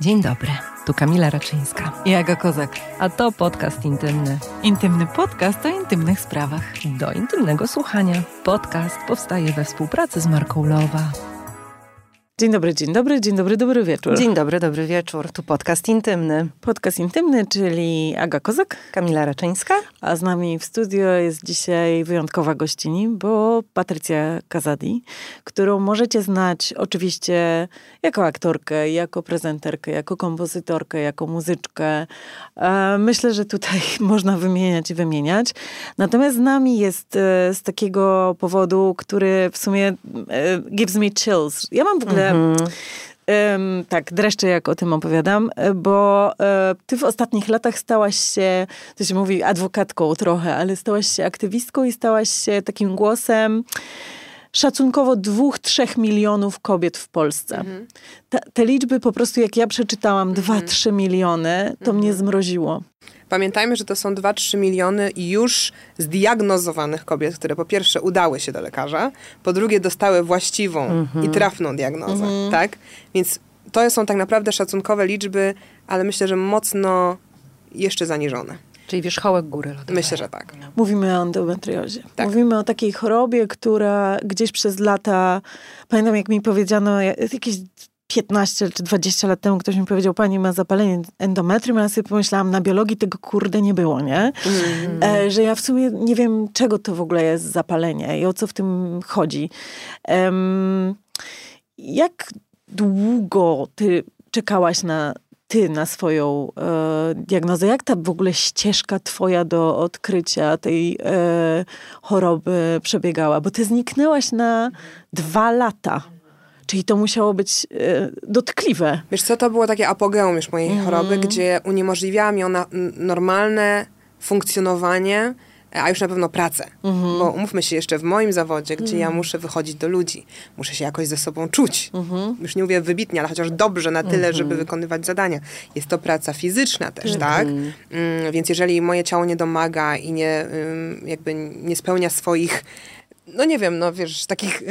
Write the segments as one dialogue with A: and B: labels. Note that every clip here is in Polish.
A: Dzień dobry, tu Kamila Raczyńska.
B: I Aga Kozak.
A: A to podcast intymny.
B: Intymny podcast o intymnych sprawach.
A: Do intymnego słuchania. Podcast powstaje we współpracy z marką Lowa.
B: Dzień dobry, dzień dobry, dzień dobry, dobry wieczór.
A: Dzień dobry, dobry wieczór. Tu podcast intymny.
B: Podcast intymny, czyli Aga Kozak.
A: Kamila Raczyńska.
B: A z nami w studio jest dzisiaj wyjątkowa gościni, bo Patrycja Kazadi, którą możecie znać oczywiście jako aktorkę, jako prezenterkę, jako kompozytorkę, jako muzyczkę. E, Myślę, że tutaj można wymieniać i wymieniać. Natomiast z nami jest e, z takiego powodu, który w sumie e, gives me chills. Ja mam w ogóle Em, tak, dreszcze jak o tym opowiadam, e, bo e, ty w ostatnich latach stałaś się, to się mówi adwokatką trochę, ale stałaś się aktywistką i stałaś się takim głosem szacunkowo dwóch, trzech milionów kobiet w Polsce. Ta, te liczby po prostu, jak ja przeczytałam, dwa, trzy miliony, to mnie zmroziło.
C: Pamiętajmy, że to są 2-3 miliony już zdiagnozowanych kobiet, które po pierwsze udały się do lekarza, po drugie dostały właściwą i trafną diagnozę, tak? Więc to są tak naprawdę szacunkowe liczby, ale myślę, że mocno jeszcze zaniżone.
A: Czyli wierzchołek góry lodowej.
C: Myślę, że tak.
B: Mówimy o endometriozie.
C: Tak.
B: Mówimy o takiej chorobie, która gdzieś przez lata, pamiętam jak mi powiedziano, ja- jakieś 15 czy 20 lat temu ktoś mi powiedział, pani ma zapalenie endometrium, a ja sobie pomyślałam, na biologii tego kurde nie było, nie? E, że ja w sumie nie wiem, czego to w ogóle jest zapalenie i o co w tym chodzi. Em, jak długo ty czekałaś na ty na swoją e, diagnozę? Jak ta w ogóle ścieżka twoja do odkrycia tej e, choroby przebiegała? Bo ty zniknęłaś na dwa lata. Czyli to musiało być e, dotkliwe.
C: Wiesz co, to było takie apogeum już mojej choroby, gdzie uniemożliwiała mi ona normalne funkcjonowanie, a już na pewno pracę. Bo umówmy się jeszcze w moim zawodzie, gdzie ja muszę wychodzić do ludzi, muszę się jakoś ze sobą czuć. Już nie mówię wybitnie, ale chociaż dobrze na tyle, żeby wykonywać zadania. Jest to praca fizyczna też, tak? Mm, więc jeżeli moje ciało nie domaga i nie, jakby nie spełnia swoich, no nie wiem, no wiesz, takich...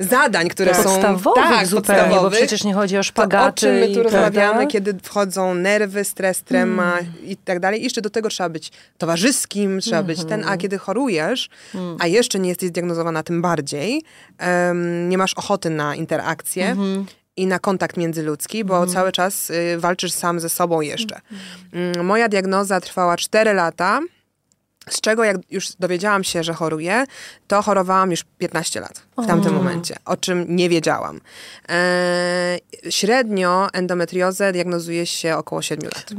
C: Zadań, które są
A: Podstawowych
C: tak,
A: zupełnie, bo
C: podstawowych,
A: przecież nie chodzi o
C: to o
A: szpagaty
C: czym my tu rozmawiamy,
A: prawda?
C: kiedy wchodzą nerwy, stres, trema i tak dalej. I jeszcze do tego trzeba być towarzyskim, trzeba być ten, a kiedy chorujesz, a jeszcze nie jesteś zdiagnozowana tym bardziej, em, nie masz ochoty na interakcję, i na kontakt międzyludzki, bo cały czas y, walczysz sam ze sobą jeszcze. Mm, Moja diagnoza trwała 4 lata, z czego jak już dowiedziałam się, że choruję, to chorowałam już 15 lat w tamtym momencie, o czym nie wiedziałam. Eee, średnio endometriozę diagnozuje się około 7 lat.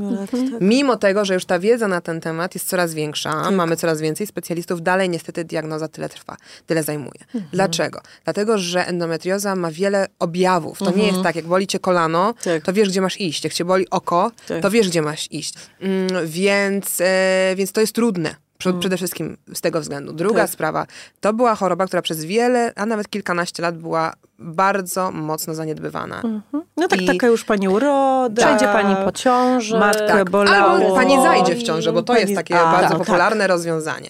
C: Mimo tego, że już ta wiedza na ten temat jest coraz większa, mamy coraz więcej specjalistów, dalej niestety diagnoza tyle trwa, tyle zajmuje. Dlaczego? Dlatego, że endometrioza ma wiele objawów. To nie jest tak, jak boli cię kolano,
B: Tak.
C: to wiesz, gdzie masz iść. Jak cię boli oko,
B: Tak.
C: to wiesz, gdzie masz iść. Mm, więc, e, więc to jest trudne. Prze- Przede wszystkim z tego względu. Druga
B: Tak.
C: sprawa, to była choroba, która przez wiele, a nawet kilkanaście lat była bardzo mocno zaniedbywana.
B: No tak,
C: I-
B: taka już pani uroda.
A: Przejdzie pani po ciąży.
B: Matkę
C: Tak,
B: bolało.
C: albo pani zajdzie w ciążę, bo to
B: Pani-
C: jest takie
B: A,
C: bardzo
B: tak,
C: popularne rozwiązanie.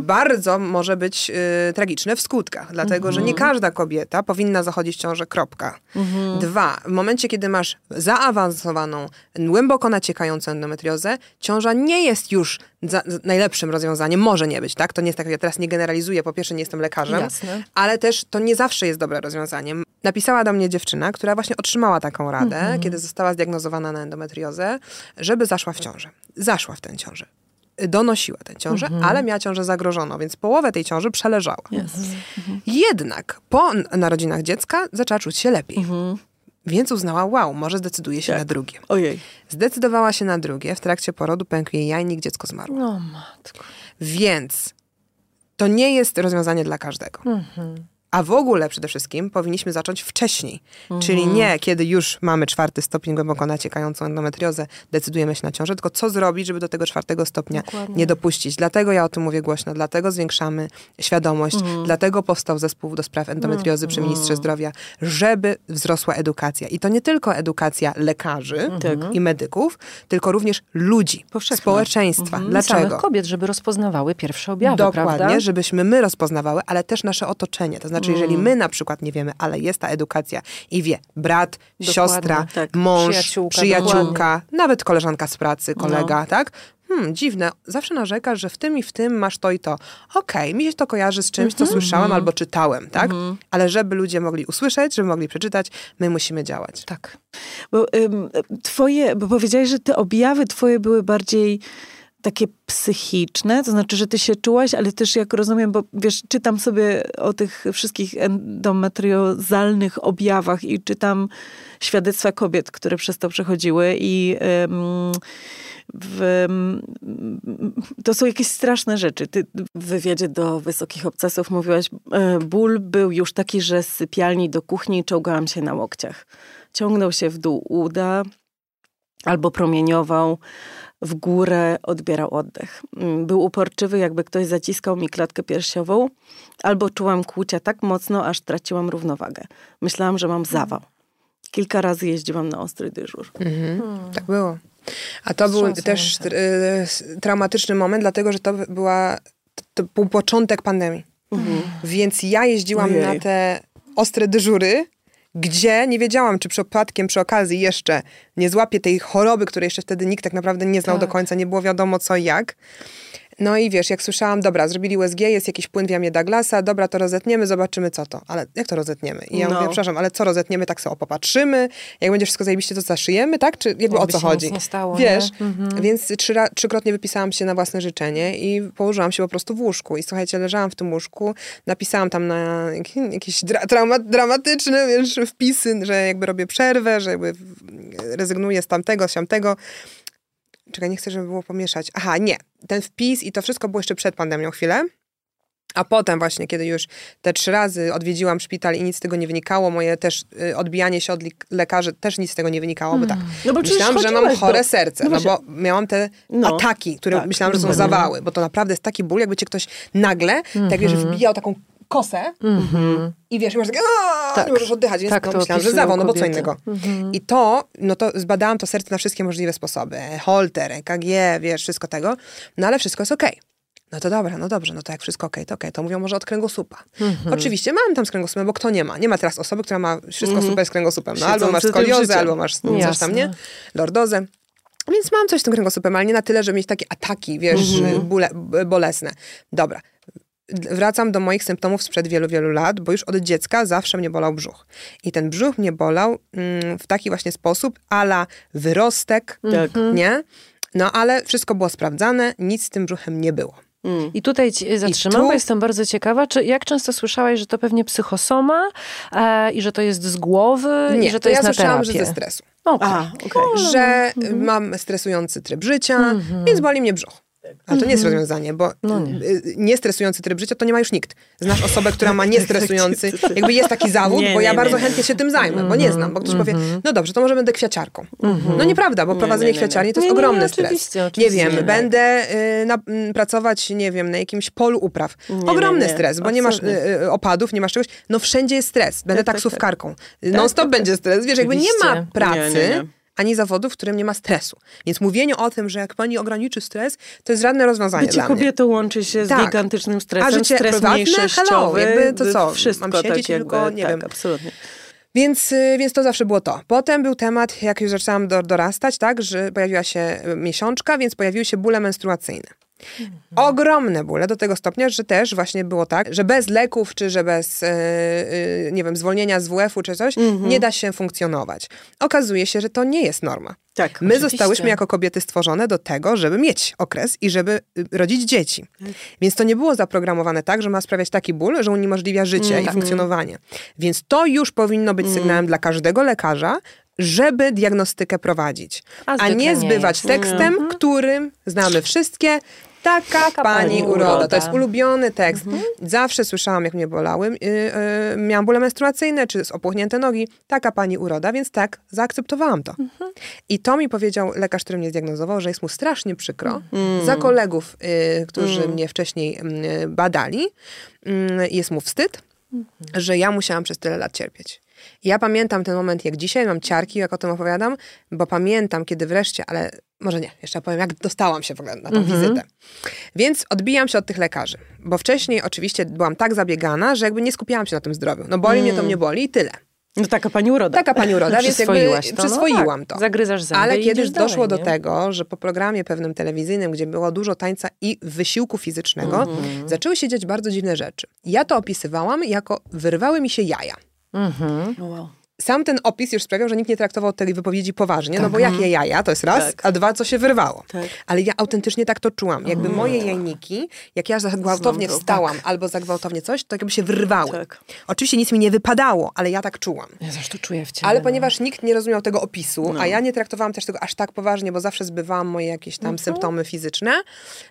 C: Bardzo może być y, tragiczne w skutkach, dlatego że nie każda kobieta powinna zachodzić w ciążę, kropka. Dwa, w momencie, kiedy masz zaawansowaną, głęboko naciekającą endometriozę, ciąża nie jest już za, za najlepszym rozwiązaniem, może nie być, tak? To nie jest tak, ja teraz nie generalizuję, po pierwsze nie jestem lekarzem,
A: Jasne.
C: ale też to nie zawsze jest dobre rozwiązanie. Napisała do mnie dziewczyna, która właśnie otrzymała taką radę, kiedy została zdiagnozowana na endometriozę, żeby zaszła w ciążę. Zaszła w tę ciążę. Donosiła tę ciążę, ale miała ciążę zagrożoną, więc połowę tej ciąży przeleżała. Jednak po narodzinach dziecka zaczęła czuć się lepiej. Więc uznała, wow, może zdecyduje się
B: Tak.
C: na drugie.
B: Ojej.
C: Zdecydowała się na drugie. W trakcie porodu pękł jej jajnik, dziecko zmarło.
A: No matko.
C: Więc to nie jest rozwiązanie dla każdego. A w ogóle przede wszystkim powinniśmy zacząć wcześniej. Czyli nie kiedy już mamy czwarty stopień głęboko naciekającą endometriozę, decydujemy się na ciążę, tylko co zrobić, żeby do tego czwartego stopnia nie dopuścić. Dlatego ja o tym mówię głośno, dlatego zwiększamy świadomość, dlatego powstał zespół do spraw endometriozy przy ministrze zdrowia, żeby wzrosła edukacja. I to nie tylko edukacja lekarzy
B: Tak.
C: i medyków, tylko również ludzi,
B: Powszechna.
C: społeczeństwa.
A: Samych
C: Dlaczego?
A: kobiet, żeby rozpoznawały pierwsze objawy,
C: Dokładnie,
A: prawda?
C: żebyśmy my rozpoznawały, ale też nasze otoczenie. To znaczy Znaczy, jeżeli my na przykład nie wiemy, ale jest ta edukacja i wie brat,
A: Dokładnie,
C: siostra,
B: tak.
C: mąż,
A: Przyjaciółka,
C: przyjaciółka, nawet koleżanka z pracy, kolega, tak? Hmm, dziwne. Zawsze narzekasz, że w tym i w tym masz to i to. Okej, mi się to kojarzy z czymś, co słyszałem albo czytałem, tak? Ale żeby ludzie mogli usłyszeć, żeby mogli przeczytać, my musimy działać.
A: Tak.
B: Bo ym, twoje, bo powiedziałeś, że te objawy twoje były bardziej takie psychiczne, to znaczy, że ty się czułaś, ale też jak rozumiem, bo wiesz, czytam sobie o tych wszystkich endometriozalnych objawach i czytam świadectwa kobiet, które przez to przechodziły i w, to są jakieś straszne rzeczy. Ty w wywiadzie do Wysokich Obcasów mówiłaś, e, ból był już taki, że z sypialni do kuchni czołgałam się na łokciach. Ciągnął się w dół uda albo promieniował w górę, odbierał oddech. Mm, Był uporczywy, jakby ktoś zaciskał mi klatkę piersiową, albo czułam kłucia tak mocno, aż traciłam równowagę. Myślałam, że mam zawał. Kilka razy jeździłam na ostry dyżur.
C: Mhm. Tak było. A to był też tr- y, traumatyczny moment, dlatego że to była to był początek pandemii. Więc ja jeździłam
B: Ojej.
C: na te ostre dyżury, gdzie nie wiedziałam, czy przypadkiem przy okazji jeszcze nie złapię tej choroby, której jeszcze wtedy nikt tak naprawdę nie znał do końca, nie było wiadomo co i jak. No i wiesz, jak słyszałam, dobra, zrobili USG, jest jakiś płyn w jamie Douglasa, dobra, to rozetniemy, zobaczymy co to. Ale jak to rozetniemy? I ja
B: No.
C: mówię, przepraszam, ale co rozetniemy, tak sobie popatrzymy, jak będzie wszystko zajebiście, to zaszyjemy, tak? Czy jakby o co chodzi?
A: stało,
C: wiesz?
A: Mhm.
C: więc trzy, trzykrotnie wypisałam się na własne życzenie i położyłam się po prostu w łóżku. I słuchajcie, leżałam w tym łóżku, napisałam tam na jak- jakieś dra- dramatyczne wiesz, wpisy, że jakby robię przerwę, że jakby rezygnuję z tamtego, z tamtego. Czekaj, nie chcę, żeby było pomieszać. Aha, nie. Ten wpis i to wszystko było jeszcze przed pandemią chwilę. A potem właśnie, kiedy już te trzy razy odwiedziłam szpital i nic z tego nie wynikało, moje też y, odbijanie się od lekarzy też nic z tego nie wynikało, bo tak.
B: No bo
C: myślałam, że mam
B: chodziłaś do-
C: chore serce,
B: No
C: no, bo miałam te
B: No.
C: ataki, które
B: Tak.
C: myślałam, że są zawały, bo to naprawdę jest taki ból, jakby cię ktoś nagle, tak wiesz, wbijał taką kosę i wiesz, i masz takie,
A: Tak.
C: nie możesz oddychać, więc
A: Tak
C: no,
A: to
C: myślałam, że zawał, no bo co innego. I to, no to zbadałam to serce na wszystkie możliwe sposoby. Holter, EKG, wiesz, wszystko tego. No ale wszystko jest okej. No to dobra, no dobrze, no to jak wszystko okej, to okej. To mówią może od kręgosłupa. Oczywiście mam tam z kręgosłupem, bo kto nie ma? Nie ma teraz osoby, która ma wszystko super z kręgosłupem. No albo masz skoliozę, albo masz coś
A: Jasne.
C: tam, nie? Lordozę. Więc mam coś z tym kręgosłupem, ale nie na tyle, żeby mieć takie ataki, wiesz, bóle, b- bolesne. Dobra. Wracam do moich symptomów sprzed wielu, wielu lat, bo już od dziecka zawsze mnie bolał brzuch. I ten brzuch mnie bolał mm, w taki właśnie sposób, ala wyrostek,
B: Tak.
C: nie? No ale wszystko było sprawdzane, nic z tym brzuchem nie było.
A: I tutaj ci zatrzymam,
C: tu-
A: bo jestem bardzo ciekawa, czy jak często słyszałaś, że to pewnie psychosoma e, i że to jest z głowy
C: Nie,
A: i że to,
C: to ja
A: jest na
C: słyszałam, że ze stresu.
A: Okej.
B: A, okej.
C: że mam stresujący tryb życia, więc boli mnie brzuch. Ale to nie jest rozwiązanie, bo y, niestresujący tryb życia to nie ma już nikt. Znasz osobę, która ma niestresujący, jakby jest taki zawód,
B: Nie,
C: bo ja
B: nie,
C: bardzo
B: nie.
C: chętnie się tym zajmę, bo nie znam, bo ktoś powie, no dobrze, to może będę kwiaciarką. No nieprawda, bo prowadzenie
B: nie, nie, nie.
C: kwiaciarni to jest
A: Nie, nie,
C: ogromny
A: oczywiście,
C: stres.
A: oczywiście.
C: Nie wiem,
A: Nie.
C: będę y, na, m, pracować, nie wiem, na jakimś polu upraw. Ogromny
B: nie, nie.
C: stres, bo nie masz y, y, opadów, nie masz czegoś. No wszędzie jest stres. Będę
B: Tak, tak,
C: taksówkarką. Non stop będzie stres. Wiesz, jakby nie ma pracy,
B: Nie, nie, nie.
C: Ani zawodu, w którym nie ma stresu. Więc mówienie o tym, że jak pani ograniczy stres, to jest żadne rozwiązanie
B: Bycie
C: dla mnie.
B: łączy się z
C: Tak.
B: gigantycznym stresem.
C: A życie
B: stres
C: prywatne? Hello, jakby to co,
B: Wszystko
C: mam siedzieć
B: tak jakby,
C: tylko, nie
B: tak,
C: wiem.
B: absolutnie.
C: Więc, y, więc to zawsze było to. Potem był temat, jak już zaczęłam do, dorastać, tak, że pojawiła się miesiączka, więc pojawiły się bóle menstruacyjne. Ogromne bóle, do tego stopnia, że też właśnie było tak, że bez leków, czy że bez, e, nie wiem, zwolnienia z WF-u, czy coś, nie da się funkcjonować. Okazuje się, że to nie jest norma.
B: Tak,
C: My
A: oczywiście.
C: zostałyśmy jako kobiety stworzone do tego, żeby mieć okres i żeby y, rodzić dzieci. Więc to nie było zaprogramowane tak, że ma sprawiać taki ból, że uniemożliwia życie i funkcjonowanie. Więc to już powinno być sygnałem dla każdego lekarza, żeby diagnostykę prowadzić.
A: A
C: A, nie
A: nie
C: zbywać
A: jest.
C: tekstem, którym znamy wszystkie. Taka, pani
A: pani
C: uroda.
A: uroda.
C: To jest ulubiony tekst. Zawsze słyszałam, jak mnie bolały. Yy, yy, miałam bóle menstruacyjne, czy opuchnięte nogi. Taka pani uroda, więc tak, zaakceptowałam to. I to mi powiedział lekarz, który mnie zdiagnozował, że jest mu strasznie przykro za kolegów, yy, którzy mnie wcześniej yy, badali. Yy, jest mu wstyd, że ja musiałam przez tyle lat cierpieć. Ja pamiętam ten moment jak dzisiaj, mam ciarki, jak o tym opowiadam, bo pamiętam, kiedy wreszcie, ale może nie, jeszcze powiem, jak dostałam się w ogóle na tą
A: Mhm.
C: wizytę. Więc odbijam się od tych lekarzy, bo wcześniej oczywiście byłam tak zabiegana, że jakby nie skupiałam się na tym zdrowiu. No boli mnie, to mnie boli i tyle.
B: No taka pani uroda.
C: Taka pani uroda, więc jakby
A: to, no
C: przyswoiłam
A: tak.
C: to.
A: Zagryzasz zęby
C: Ale kiedyś
A: idziesz dalej,
C: doszło do tego, że po programie pewnym telewizyjnym, gdzie było dużo tańca i wysiłku fizycznego,
A: Mhm.
C: zaczęły się dziać bardzo dziwne rzeczy. Ja to opisywałam jako wyrwały mi się jaja.
A: Mhm.
B: No wow.
C: Sam ten opis już sprawiał, że nikt nie traktował tej wypowiedzi poważnie, no bo jakie jaja, to jest raz,
B: Tak.
C: a dwa, co się wyrwało.
B: Tak.
C: Ale ja autentycznie tak to czułam. Jakby moje jajniki, jak ja za gwałtownie
B: Znam to.
C: wstałam albo za gwałtownie coś, to jakby się wyrwały.
B: Tak.
C: Oczywiście nic mi nie wypadało, ale ja tak czułam.
A: Ja zresztą czuję w ciele.
C: Ale
A: no.
C: ponieważ nikt nie rozumiał tego opisu,
B: No.
C: a ja nie traktowałam też tego aż tak poważnie, bo zawsze zbywałam moje jakieś
A: Mhm.
C: tam symptomy fizyczne,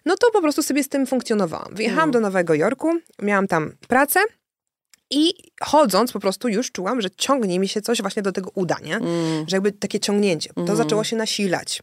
C: no to po prostu sobie z tym funkcjonowałam. Wyjechałam do Nowego Jorku, miałam tam pracę i chodząc po prostu już czułam, że ciągnie mi się coś właśnie do tego uda, nie?
A: Mm.
C: Że jakby takie ciągnięcie. To zaczęło się nasilać.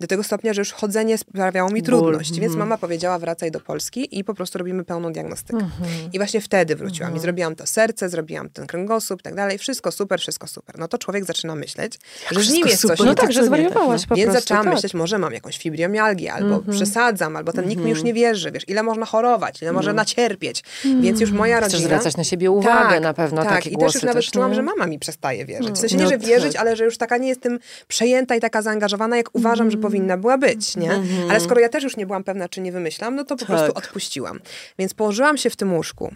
C: Do tego stopnia, że już chodzenie sprawiało mi trudność.
A: Mhm.
C: Więc mama powiedziała, wracaj do Polski i po prostu robimy pełną diagnostykę.
A: Mhm.
C: I właśnie wtedy wróciłam i zrobiłam to serce, zrobiłam ten kręgosłup i tak dalej. Wszystko super, wszystko super. No to człowiek zaczyna myśleć, że z nim jest coś
B: super?
C: nie
A: No tak,
C: tak.
A: że
B: nie tak,
A: zwariowałaś
B: no.
A: po
C: Więc
A: prostu.
C: zaczęłam
A: tak.
C: myśleć, może mam jakąś fibromialgię, albo przesadzam, albo ten nikt mi już nie wierzy, wiesz, ile można chorować, ile można nacierpieć. Więc już moja
A: Chcesz
C: rodzina...
A: zwracać na siebie uwagę
C: tak,
A: na pewno,
C: tak.
A: takie
C: I też
A: głosy
C: już nawet
A: też,
C: czułam,
A: nie?
C: że mama mi przestaje wierzyć. W sensie nie,
B: No
C: że wierzyć, ale że już taka nie jestem przejęta i taka zaangażowana, jak uważam, że powinna była być, nie? Ale skoro ja też już nie byłam pewna, czy nie wymyślam, no to po prostu odpuściłam. Więc położyłam się w tym łóżku.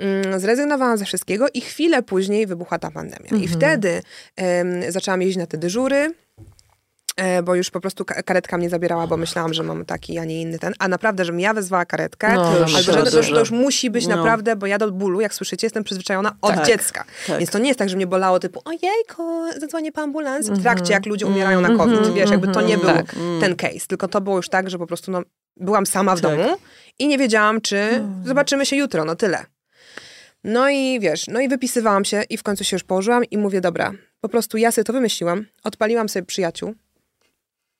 C: Mm, Zrezygnowałam ze wszystkiego i chwilę później wybuchła ta pandemia. I wtedy em, zaczęłam jeździć na te dyżury, bo już po prostu ka- karetka mnie zabierała, bo myślałam, że mam taki, a nie inny ten. A naprawdę, żebym ja wezwała karetkę,
A: No,
C: albo
A: no,
C: że
A: to
C: to, już, to już musi być
B: No.
C: naprawdę, bo ja do bólu, jak słyszycie, jestem przyzwyczajona od
B: Tak,
C: dziecka.
B: tak.
C: Więc to nie jest tak, że mnie bolało typu ojejku, zadzwonię po ambulans w trakcie, jak ludzie umierają na COVID. Wiesz, jakby to nie był
A: Tak.
C: ten case. Tylko to było już tak, że po prostu no, byłam sama w
B: Tak.
C: domu i nie wiedziałam, czy zobaczymy się jutro, no tyle. No i wiesz, no i wypisywałam się i w końcu się już położyłam i mówię, dobra, po prostu ja sobie to wymyśliłam, odpaliłam sobie przyjaciół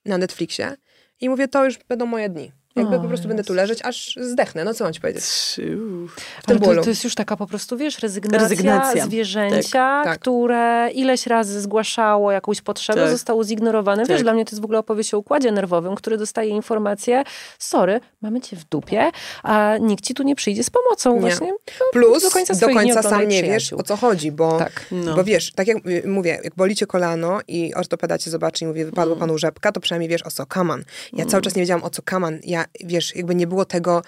C: na Netflixie i mówię, to już będą moje dni. Jakby
A: O,
C: po prostu będę tu leżeć, aż zdechnę. No co mam ci powiedzieć? W tym
A: Ale to,
C: bólu.
A: to jest już taka po prostu, wiesz, rezygnacja,
B: Rezygnacja.
A: zwierzęcia,
C: Tak, tak.
A: które ileś razy zgłaszało jakąś potrzebę,
B: Tak.
A: zostało zignorowane. Wiesz,
B: Tak.
A: dla mnie to jest w ogóle opowieść o układzie nerwowym, który dostaje informację, sorry, mamy cię w dupie, a nikt ci tu nie przyjdzie z pomocą.
C: Nie.
A: Właśnie no,
C: Plus
A: do końca, swoich dni
C: sam nie wiesz, o co chodzi, bo,
A: Tak.
B: No.
C: bo wiesz, tak jak mówię, jak boli cię kolano i ortopeda cię zobaczy i mówi, wypadło
A: Mm.
C: panu rzepka, to przynajmniej wiesz, o co kaman. Ja cały czas nie wiedziałam, o co kaman. Ja, wiesz, jakby nie było tego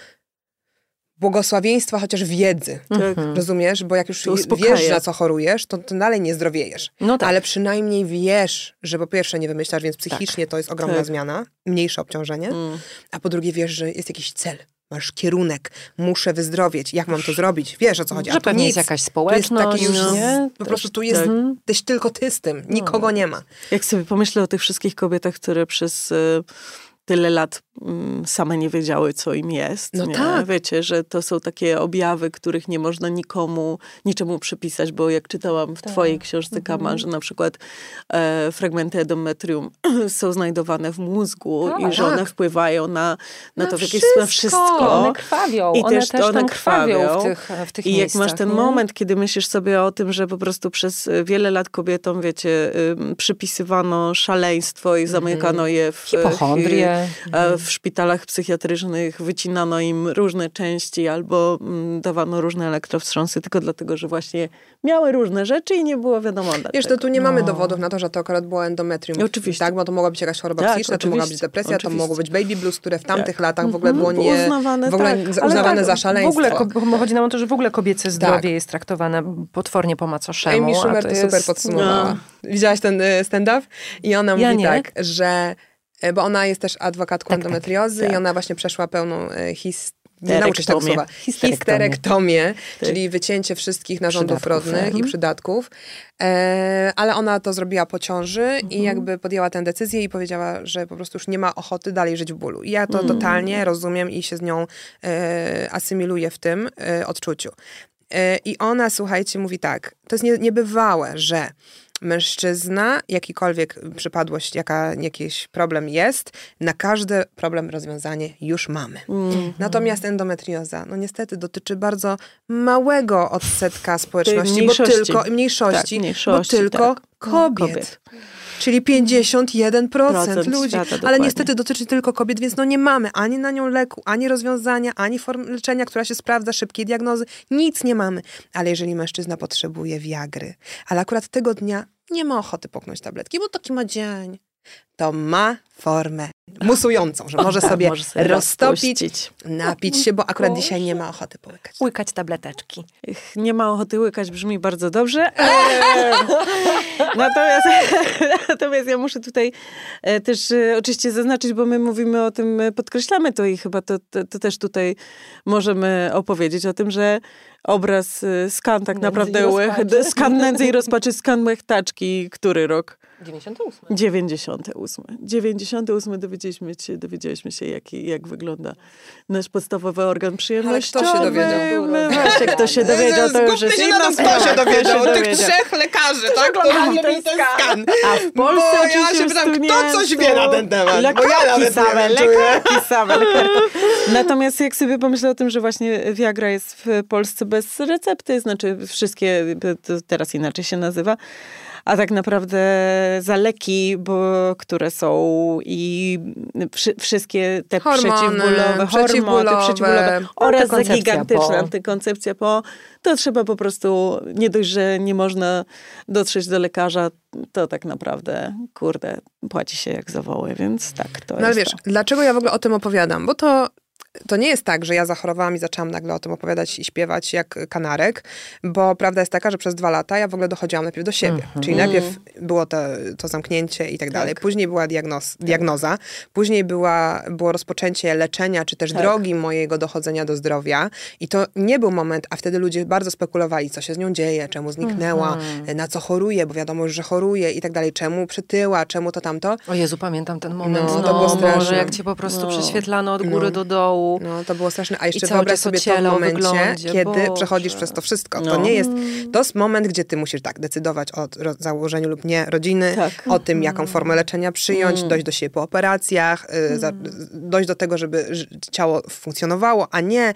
C: błogosławieństwa, chociaż wiedzy.
B: Tak.
C: Rozumiesz? Bo jak już wiesz, na co chorujesz, to, to dalej nie zdrowiejesz.
A: No tak.
C: Ale przynajmniej wiesz, że po pierwsze nie wymyślasz, więc psychicznie to jest ogromna
B: Tak.
C: zmiana, mniejsze obciążenie,
B: Mm.
C: a po drugie wiesz, że jest jakiś cel. Masz kierunek, muszę wyzdrowieć, jak mam to zrobić? Wiesz o co chodzi.
A: Że pewnie
C: nic.
A: jest jakaś
C: Tu jest
A: społeczność,
C: taki już,
A: no. nie?
C: po prostu tu jest,
B: tak.
C: tyś tylko ty z tym, nikogo nie ma.
B: Jak sobie pomyślę o tych wszystkich kobietach, które przez y, tyle lat mm, same nie wiedziały, co im jest.
C: No
B: nie?
C: tak.
B: Wiecie, że to są takie objawy, których nie można nikomu, niczemu przypisać, bo jak czytałam w twojej książce, Kama, że na przykład e, fragmenty endometrium są znajdowane w mózgu
A: Tak.
B: i że one
C: Tak.
B: wpływają na, na,
C: Na
B: to w
C: wszystko.
B: na wszystko.
A: One krwawią,
B: I
A: one
B: też,
A: też,
B: one
A: krwawią, w tych, w tych
B: I jak
A: miejscach,
B: masz ten
A: nie?
B: moment, kiedy myślisz sobie o tym, że po prostu przez y, wiele lat kobietom, wiecie, ym, przypisywano szaleństwo i zamykano je w,
A: Hipochondrię.
B: E, w szpitalach psychiatrycznych, wycinano im różne części albo mm, dawano różne elektrowstrząsy tylko dlatego, że właśnie miały różne rzeczy i nie było wiadomo dlaczego.
C: to tu nie mamy
A: No.
C: dowodów na to, że to akurat było endometrium.
B: Oczywiście.
C: Tak, bo to mogła być jakaś choroba
B: Tak,
C: psychiczna, to mogła być
B: oczywiście,
C: depresja, to
B: oczywiście.
C: mogło być baby blues, które w tamtych
B: Tak.
C: latach w ogóle było nie...
B: Uznawane,
C: w ogóle
B: tak.
C: uznawane
A: tak,
C: za
A: W
C: szaleństwo.
A: ogóle, ko- chodzi nam o to, że w ogóle kobiece zdrowie
C: Tak.
A: jest traktowane potwornie po macoszemu.
C: Amy Schumer to,
A: to
C: super
A: jest-
C: podsumowała. Widziałaś ten y, stand-up? I ona
A: Ja
C: mówi
A: nie.
C: tak, że... y, Bo ona jest też adwokatką
A: Tak,
C: endometriozy
B: tak.
C: i ona właśnie przeszła pełną y, his... Nie nauczyć tego
B: Histerektomię.
C: słowa.
A: Histerektomię.
C: Czyli wycięcie wszystkich narządów
A: Przydatków.
C: rodnych i
A: Mhm.
C: przydatków. E, ale ona to zrobiła po ciąży
A: Mhm.
C: i jakby podjęła tę decyzję i powiedziała, że po prostu już nie ma ochoty dalej żyć w bólu. I ja to
A: Mhm.
C: totalnie rozumiem i się z nią e, asymiluję w tym e, odczuciu. E, I ona, słuchajcie, mówi tak, to jest nie, niebywałe, że Mężczyzna, jakikolwiek przypadłość, jaka, jakiś problem jest, na każdy problem rozwiązanie już mamy.
B: Mm.
C: Natomiast endometrioza, no niestety dotyczy bardzo małego odsetka społeczności, bo
B: mniejszości.
C: tylko mniejszości,
B: Tak, mniejszości,
C: bo tylko
B: tak.
C: kobiet.
B: Kobiet.
C: Czyli 51%
B: Procent
C: ludzi.
B: świata,
C: Ale
B: dokładnie.
C: niestety dotyczy tylko kobiet, więc no nie mamy ani na nią leku, ani rozwiązania, ani form leczenia, która się sprawdza, szybkiej diagnozy. Nic nie mamy. Ale jeżeli mężczyzna potrzebuje wiagry, ale akurat tego dnia nie ma ochoty poknąć tabletki, bo taki ma dzień, to ma formę musującą, że może sobie
B: Może sobie
C: roztopić,
B: rozpuścić.
C: napić się, bo akurat dzisiaj nie ma ochoty połykać.
A: Łykać tableteczki.
B: Ech, Nie ma ochoty łykać, brzmi bardzo dobrze. Eee. natomiast, natomiast ja muszę tutaj e, też e, oczywiście zaznaczyć, bo my mówimy o tym, e, podkreślamy to i chyba to, to, to też tutaj możemy opowiedzieć o tym, że obraz skan tak
A: Nędzy
B: naprawdę, skan nędzy i rozpaczy, skan łechtaczki, który rok?
A: 98.
B: 98. 98 dowiedzieliśmy się, dowiedzieliśmy się jak, jak wygląda nasz podstawowy organ przyjemnościowy.
C: kto się dowiedział?
B: No Właśnie, kto się dowiedział, to już jest inna sprawa.
C: kto się dowiedział.
B: Kto się
C: Tych trzech lekarzy, tak? Robili
A: ten
C: skan.
B: A w Polsce
C: Bo ja się pytam, kto coś wie na ten temat, bo ja
B: Lekarki
C: nawet nie
B: same, lekarki same, lekarki. Natomiast jak sobie pomyślę o tym, że właśnie Viagra jest w Polsce bez recepty, znaczy wszystkie, to teraz inaczej się nazywa, a tak naprawdę za leki, bo, które są i wszy, wszystkie te
C: Hormony,
B: przeciwbólowe, hormony,
C: przeciwbólowe.
B: przeciwbólowe oraz za gigantyczna
A: po.
B: antykoncepcja po, to trzeba po prostu, nie dość, że nie można dotrzeć do lekarza, to tak naprawdę, kurde, płaci się jak za woły, więc tak, to
C: No ale
B: jest
C: wiesz,
B: to.
C: dlaczego ja w ogóle o tym opowiadam? Bo to, to nie jest tak, że ja zachorowałam i zaczęłam nagle o tym opowiadać i śpiewać jak kanarek, bo prawda jest taka, że przez dwa lata ja w ogóle dochodziłam najpierw do siebie.
B: Mhm.
C: Czyli najpierw było to, to zamknięcie i tak dalej, później była diagnoz, diagnoza, później była, było rozpoczęcie leczenia, czy też
B: Tak.
C: drogi mojego dochodzenia do zdrowia i to nie był moment, a wtedy ludzie bardzo spekulowali, co się z nią dzieje, czemu zniknęła,
B: Mhm.
C: na co choruje, bo wiadomo już, że choruje i tak dalej, czemu przytyła, czemu to tamto.
A: O Jezu, pamiętam ten moment.
C: No,
A: No,
C: to było straszne.
A: Boże, jak cię po prostu
B: No.
A: prześwietlano od góry
C: No.
A: do dołu.
C: No, to było straszne. A jeszcze wyobraź sobie to w momencie,
A: wyglądzie.
C: kiedy
A: Boże.
C: przechodzisz przez to wszystko. To
B: No.
C: nie jest, to jest moment, gdzie ty musisz tak decydować o założeniu lub nie rodziny,
B: Tak.
C: o tym, jaką formę leczenia przyjąć, dojść do siebie po operacjach, y, za, dojść do tego, żeby ciało funkcjonowało, a nie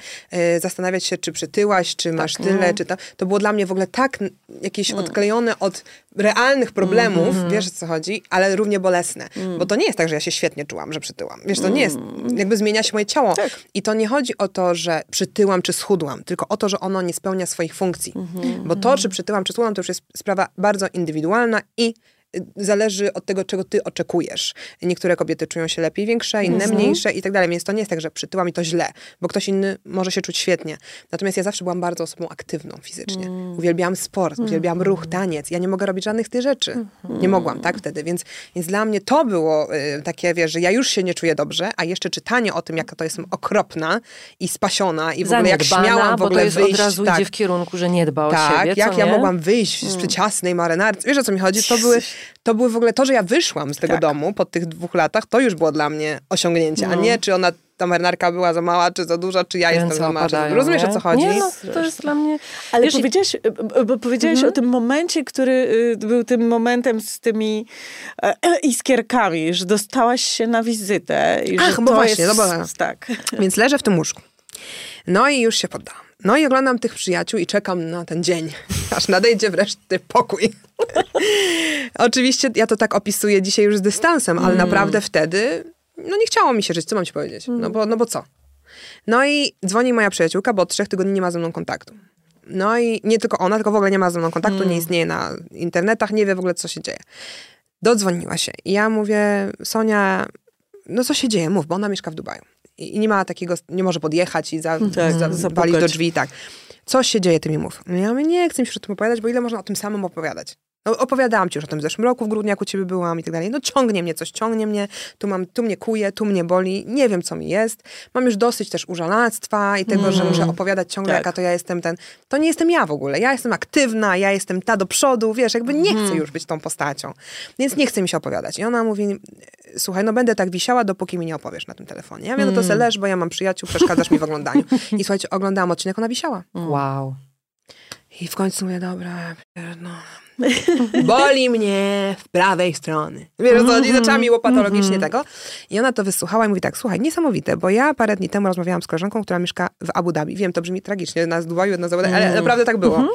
C: y, zastanawiać się, czy przytyłaś, czy masz tyle, czy to. To było dla mnie w ogóle tak jakieś odklejone od realnych problemów, wiesz o co chodzi, ale równie bolesne. Bo to nie jest tak, że ja się świetnie czułam, że przytyłam. Wiesz, to nie jest, jakby zmienia się moje ciało. I to nie chodzi o to, że przytyłam czy schudłam, tylko o to, że ono nie spełnia swoich funkcji. Bo to, czy przytyłam czy schudłam, to już jest sprawa bardzo indywidualna i zależy od tego, czego ty oczekujesz. Niektóre kobiety czują się lepiej większe, inne mniejsze i tak dalej. Więc to nie jest tak, że przytyłam i to źle, bo ktoś inny może się czuć świetnie. Natomiast ja zawsze byłam bardzo osobą aktywną fizycznie. Uwielbiałam sport, uwielbiałam ruch, taniec. Ja nie mogę robić żadnych tych rzeczy. Nie mogłam, tak, wtedy. Więc, więc dla mnie to było y, takie, wiesz, że ja już się nie czuję dobrze, a jeszcze czytanie o tym, jaka to jestem okropna i spasiona i w ogóle jak śmiałam w
A: bo
C: ogóle
A: to jest
C: wyjść.
A: od razu
C: tak,
A: idzie w kierunku, że nie dba o
C: tak,
A: siebie,
C: jak
A: co
C: ja mogłam wyjść z przeciasnej marynarce. Wiesz o co mi chodzi? To były, to były w ogóle to, że ja wyszłam z tego
B: Tak.
C: domu po tych dwóch latach, to już było dla mnie osiągnięcie, a nie czy ona, ta marynarka była za mała, czy za duża, czy ja jestem za mała.
A: Opadają,
C: Rozumiesz
A: nie?
C: o co chodzi?
A: Nie, no, to jest dla mnie...
B: Ale
A: Wiesz, i-
B: powiedziałaś, bo- bo powiedziałaś o tym momencie, który y, był tym momentem z tymi e, e, iskierkami, że dostałaś się na wizytę. I
C: Ach,
B: że
C: bo
B: to
C: właśnie,
B: jest,
C: no bo-
B: Tak.
C: Więc leżę w tym łóżku. No i już się poddałam. No i oglądam tych przyjaciół i czekam na ten dzień, aż nadejdzie wreszcie pokój. Oczywiście ja to tak opisuję dzisiaj już z dystansem, ale naprawdę wtedy no nie chciało mi się żyć, co mam ci powiedzieć? No bo, no bo co? No i dzwoni moja przyjaciółka, bo od trzech tygodni nie ma ze mną kontaktu. No i nie tylko ona, tylko w ogóle nie ma ze mną kontaktu, nie istnieje na internetach, nie wie w ogóle, co się dzieje. Dodzwoniła się. I ja mówię, Sonia, no co się dzieje? Mów, bo ona mieszka w Dubaju. I, nie ma takiego, nie może podjechać i za,
B: Tak,
C: za,
B: zapukać.
C: do drzwi, tak. Co się dzieje, ty mi mów. No ja mówię, nie chcę mi się o tym opowiadać, bo ile można o tym samym opowiadać? No, opowiadałam ci już o tym w zeszłym roku, w grudniu, jak u ciebie byłam i tak dalej. No ciągnie mnie coś, ciągnie mnie, tu, mam, tu mnie kuje, tu mnie boli, nie wiem, co mi jest. Mam już dosyć też użalactwa i tego, że muszę opowiadać ciągle,
B: Tak.
C: jaka to ja jestem ten... To nie jestem ja w ogóle. Ja jestem aktywna, ja jestem ta do przodu, wiesz, jakby nie chcę już być tą postacią. Więc nie chce mi się opowiadać. I ona mówi, słuchaj, no będę tak wisiała, dopóki mi nie opowiesz na tym telefonie. Ja mówię, no to se leż, bo ja mam przyjaciół, przeszkadzasz mi w oglądaniu. I słuchajcie, oglądałam odcinek, ona wisiała.
A: Wow.
C: I w końcu mówię, dobra, no, Boli mnie w prawej strony. Wiesz, co chodzi? zaczęła mi łopatologicznie tego. I ona to wysłuchała i mówi tak, słuchaj, niesamowite, bo ja parę dni temu rozmawiałam z koleżanką, która mieszka w Abu Dhabi. Wiem, to brzmi tragicznie, jedna z Dubaju, jedna z Abu Dhabi, ale naprawdę tak było.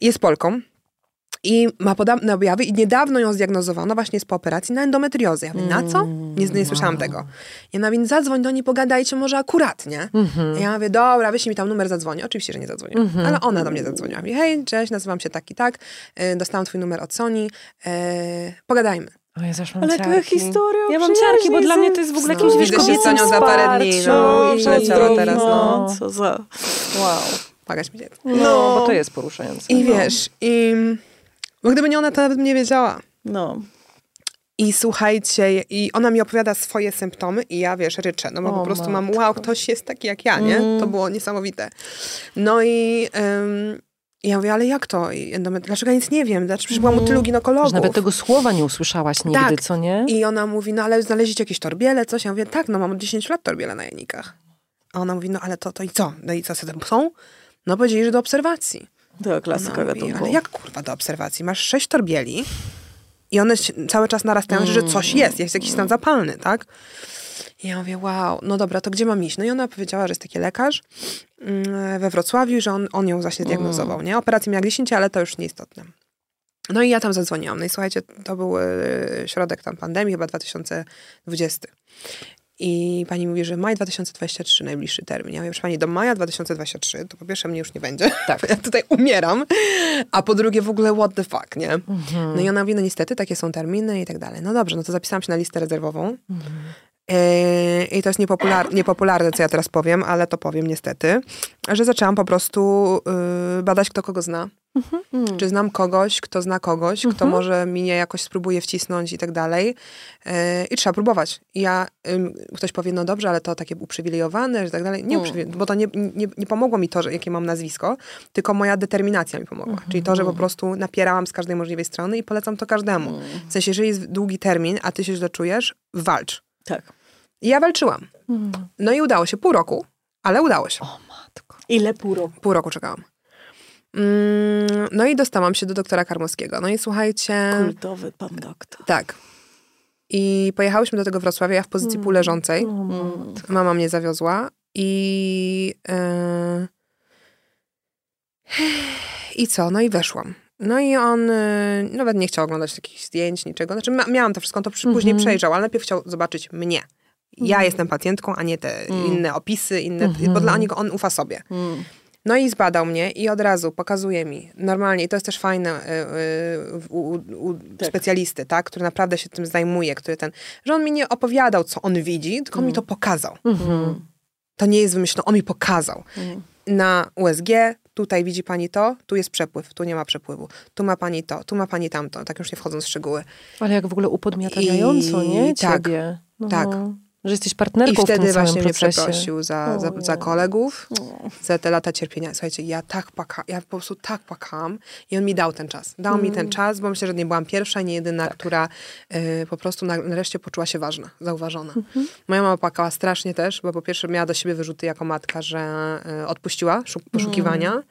C: Jest Polką. I ma podobne objawy i niedawno ją zdiagnozowano właśnie z po operacji na endometriozę. Ja mówię, na co? Nie, nie słyszałam tego. Ja mówię, "No zadzwoń do niej, pogadajcie może akurat, nie? Ja mówię, dobra, wyślij mi tam numer, zadzwonię. Oczywiście, że nie zadzwonię. Ale ona do mnie zadzwoniła. Mówi, hej, cześć, nazywam się tak i tak, y, dostałam twój numer od Sony, y, pogadajmy.
A: O aż mam
B: Ale
A: ciarki.
B: jaka historia
A: Ja mam ciarki, bo dla mnie to jest w ogóle
C: No,
A: jakimś wiesz,
C: widzę się z
A: kobiecym
C: Sonią za parę dni, no.
A: wsparciu
C: I przeleciała teraz,
B: no. Co za...
A: Wow.
C: Pagać mi dziecko.
A: No, bo to jest poruszające.
C: I
A: no.
C: wiesz, i... Bo gdyby nie ona, to nawet bym nie wiedziała.
B: No.
C: I słuchajcie, i ona mi opowiada swoje symptomy i ja, wiesz, ryczę, no bo
A: O,
C: po prostu mam,
A: matko.
C: wow, ktoś jest taki jak ja, nie? To było niesamowite. No i ym, ja mówię, ale jak to? I endometri- Dlaczego ja nic nie wiem? Dlaczego przecież byłam u tylu
A: Że
C: ginekologów?
A: nawet tego słowa nie usłyszałaś nigdy,
C: Tak.
A: co nie?
C: I ona mówi, no ale znaleźliście jakieś torbiele, coś? Ja mówię, tak, no mam od 10 lat torbiele na jajnikach. A ona mówi, no ale to, to i co? No i co, co tam są? No powiedzieli, że do obserwacji.
B: To klasyka
C: mówi,
B: gatunku.
C: ale jak kurwa do obserwacji? Masz sześć torbieli i one cały czas narastają, że coś jest, jest jakiś stan zapalny, tak? I ja mówię, wow, no dobra, to gdzie mam iść? No i ona powiedziała, że jest taki lekarz mm, we Wrocławiu, że on, on ją właśnie zdiagnozował, nie? Operację miała 10, ale to już nieistotne. No i ja tam zadzwoniłam. No i słuchajcie, to był e, środek tam pandemii, chyba 2020. I pani mówi, że maj 2023 najbliższy termin. Ja mówię, proszę pani, do maja 2023 to po pierwsze mnie już nie będzie. Tak. Ja tutaj umieram. A po drugie w ogóle what the fuck, nie? No i ona mówi, no niestety takie są terminy i tak dalej. No dobrze, no to zapisałam się na listę rezerwową. Yy, I to jest niepopular- niepopularne, co ja teraz powiem, ale to powiem niestety, że zaczęłam po prostu yy, badać, kto kogo zna. Czy znam kogoś, kto zna kogoś, kto może mnie jakoś spróbuje wcisnąć i tak dalej. Yy, I trzeba próbować. I ja, ktoś powie, no dobrze, ale to takie uprzywilejowane, że tak dalej. Nie uprzywilejowane, bo to nie, nie, nie pomogło mi to, że, jakie mam nazwisko, tylko moja determinacja mi pomogła. Czyli to, że po prostu napierałam z każdej możliwej strony i polecam to każdemu. W sensie, jeżeli jest długi termin, a ty się źle czujesz, walcz.
B: Tak.
C: I ja walczyłam. No i udało się. Pół roku, ale udało się.
A: O matko.
B: Ile pół roku?
C: Pół roku czekałam. Mm, no i dostałam się do doktora Karmowskiego. No i słuchajcie...
B: Kultowy pan doktor.
C: Tak. I pojechałyśmy do tego Wrocławia, ja w pozycji półleżącej.
A: O matko.
C: Mama mnie zawiozła i... Yy... I co? No i weszłam. No i on yy, nawet nie chciał oglądać takich zdjęć, niczego. Znaczy ma, miałam to wszystko, on to przy, później przejrzał, ale najpierw chciał zobaczyć mnie. Ja jestem pacjentką, a nie te inne opisy, inne, bo dla niego on ufa sobie. No i zbadał mnie i od razu pokazuje mi normalnie, i to jest też fajne y, y, u, u, u specjalisty, tak, który naprawdę się tym zajmuje, który ten, że on mi nie opowiadał, co on widzi, tylko mi to pokazał. To nie jest wymyślone, on mi pokazał. Na USG, tutaj widzi pani to, tu jest przepływ, tu nie ma przepływu. Tu ma pani to, tu ma pani tamto, tak już nie wchodząc w szczegóły.
A: Ale jak w ogóle upodmiatawiająco,
C: I-
A: nie?
C: tak,
A: Ciebie. No,
C: tak.
A: Że jesteś partnerką
C: I
A: w tym
C: wtedy właśnie mnie przeprosił za, za, za kolegów, za te lata cierpienia. Słuchajcie, ja tak płaka, ja po prostu tak płakałam i on mi dał ten czas. Dał mi ten czas, bo myślę, że nie byłam pierwsza, nie jedyna, która y, po prostu na, nareszcie poczuła się ważna, zauważona. Moja mama płakała strasznie też, bo po pierwsze miała do siebie wyrzuty jako matka, że y, odpuściła szuk- poszukiwania.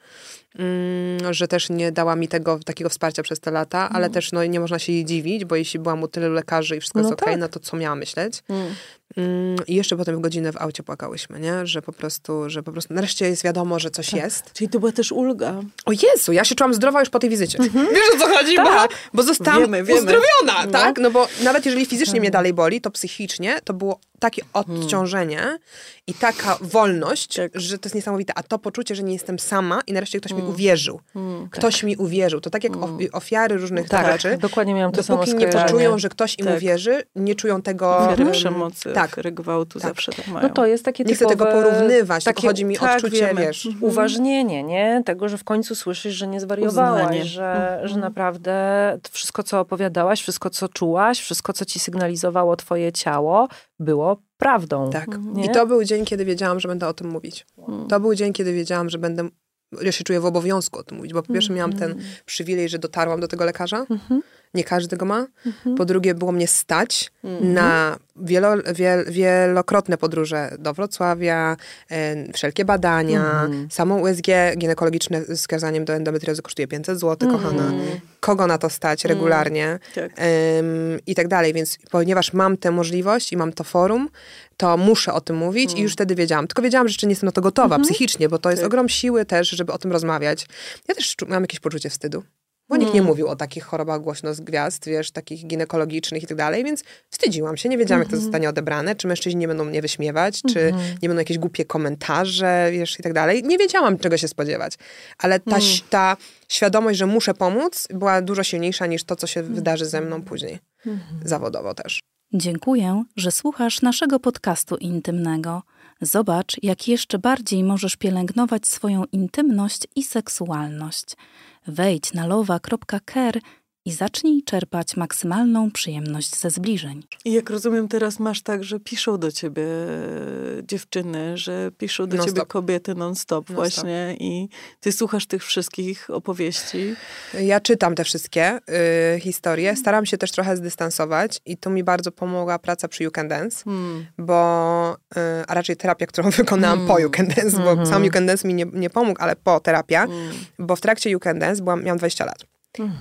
C: Mm, że też nie dała mi tego takiego wsparcia przez te lata, ale też no, nie można się jej dziwić, bo jeśli byłam u tylu lekarzy i wszystko
A: No
C: jest okej,
A: tak.
C: no to co miała myśleć? Mm, I jeszcze potem godzinę w aucie płakałyśmy, nie? Że po prostu, że po prostu nareszcie jest wiadomo, że coś
A: Tak.
C: jest.
B: Czyli to była też ulga.
C: O Jezu, ja się czułam zdrowa już po tej wizycie. Wiesz o co chodzi?
A: Tak.
C: Bo, bo zostałam
B: Wiemy, wiemy.
C: uzdrowiona,
B: No.
C: tak? No bo nawet jeżeli fizycznie mnie dalej boli, to psychicznie to było takie odciążenie i taka wolność,
B: Tak.
C: że to jest niesamowite. A to poczucie, że nie jestem sama i nareszcie ktoś mi uwierzył. Ktoś mi uwierzył. To tak jak ofi- ofiary różnych
A: Tak,
C: rzeczy.
A: dokładnie miałam to samo
C: Dopóki nie poczują, że ktoś im
B: Tak.
C: uwierzy, nie czują tego...
B: Ofiary
C: em,
B: przemocy,
C: tak.
B: ofiary gwałtu
C: Tak.
B: zawsze tak mają.
A: No to jest takie
C: Nie chcę tego porównywać, tylko
A: takie
C: chodzi mi o
B: tak,
C: odczucie,
B: wiemy.
C: wiesz...
A: uważnienie, nie? Tego, że w końcu słyszysz, że nie zwariowałaś,
B: Uznanie.
A: że, że naprawdę to wszystko, co opowiadałaś, wszystko, co czułaś, wszystko, co ci sygnalizowało twoje ciało, było prawdą.
C: Tak.
A: Nie?
C: I to był dzień, kiedy wiedziałam, że będę o tym mówić. To był dzień, kiedy wiedziałam, że będę. Ja się czuję w obowiązku o tym mówić, bo po pierwsze miałam ten przywilej, że dotarłam do tego lekarza. Nie każdy go ma. Po drugie, było mnie stać na wielo, wiel, wielokrotne podróże do Wrocławia, e, wszelkie badania, samo USG ginekologiczne z wskazaniem do endometriozy kosztuje 500 zł, kochana. Kogo na to stać regularnie?
B: Tak.
C: em, i tak dalej. Więc ponieważ mam tę możliwość i mam to forum, to muszę o tym mówić i już wtedy wiedziałam. Tylko wiedziałam, że jeszcze nie jestem na to gotowa psychicznie, bo to jest
B: Tak.
C: ogrom siły też, żeby o tym rozmawiać. Ja też mam jakieś poczucie wstydu. Bo nikt nie mówił o takich chorobach głośno z gwiazd, wiesz, takich ginekologicznych i tak dalej, więc wstydziłam się. Nie wiedziałam, jak to zostanie odebrane, czy mężczyźni nie będą mnie wyśmiewać, czy nie będą jakieś głupie komentarze, wiesz, i tak dalej. Nie wiedziałam, czego się spodziewać. Ale ta, ś- ta świadomość, że muszę pomóc, była dużo silniejsza niż to, co się wydarzy ze mną później. Zawodowo też.
D: Dziękuję, że słuchasz naszego podcastu intymnego. Zobacz, jak jeszcze bardziej możesz pielęgnować swoją intymność i seksualność. Wejdź na lowa.care i zacznij czerpać maksymalną przyjemność ze zbliżeń.
B: I jak rozumiem, teraz masz tak, że piszą do ciebie dziewczyny, że piszą do
C: Non-stop.
B: ciebie kobiety non-stop
C: Non-stop.
B: właśnie i ty słuchasz tych wszystkich opowieści.
C: Ja czytam te wszystkie y, historie. Staram się też trochę zdystansować i tu mi bardzo pomogła praca przy You Can Dance,
B: Hmm.
C: bo, y, a raczej terapia, którą wykonałam po You Can Dance, bo sam You Can Dance mi nie, nie pomógł, ale po terapia, bo w trakcie You Can Dance byłam, miałam 20 lat.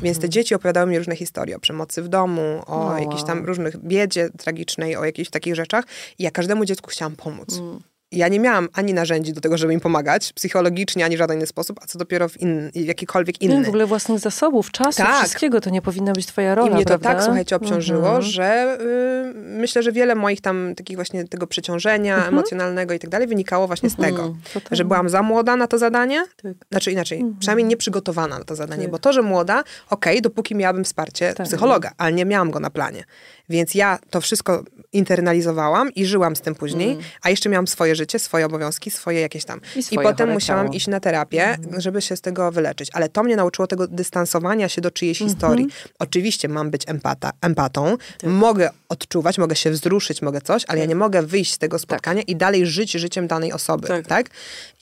C: Więc te dzieci opowiadały mi różne historie o przemocy w domu, o
B: No
C: jakiejś tam różnych biedzie tragicznej, o jakichś takich rzeczach. I ja każdemu dziecku chciałam pomóc.
B: Mm.
C: Ja nie miałam ani narzędzi do tego, żeby im pomagać, psychologicznie, ani w żaden inny sposób, a co dopiero w, in, w jakikolwiek inny.
A: w ogóle własnych zasobów, czasu,
C: Tak.
A: wszystkiego. To nie powinna być twoja rola,
C: I mnie to
A: prawda?
C: tak, słuchajcie, obciążyło,
A: Mhm.
C: że y, myślę, że wiele moich tam takich właśnie tego przeciążenia
A: Mhm.
C: emocjonalnego i tak dalej wynikało właśnie z tego,
A: Totalnie.
C: że byłam za młoda na to zadanie,
B: Tak.
C: znaczy inaczej, przynajmniej nieprzygotowana na to zadanie,
A: Tak.
C: bo to, że młoda, okej, dopóki miałabym wsparcie
A: Tak.
C: psychologa, ale nie miałam go na planie. Więc ja to wszystko internalizowałam i żyłam z tym później, a jeszcze miałam swoje życie, swoje obowiązki, swoje jakieś tam.
A: I
C: I, potem musiałam
A: ciało.
C: iść na terapię, żeby się z tego wyleczyć. Ale to mnie nauczyło tego dystansowania się do czyjejś historii. Oczywiście mam być empata, empatą, mogę odczuwać, mogę się wzruszyć, mogę coś, ale ja nie mogę wyjść z tego spotkania i dalej żyć życiem danej osoby,
B: Tak.
C: tak.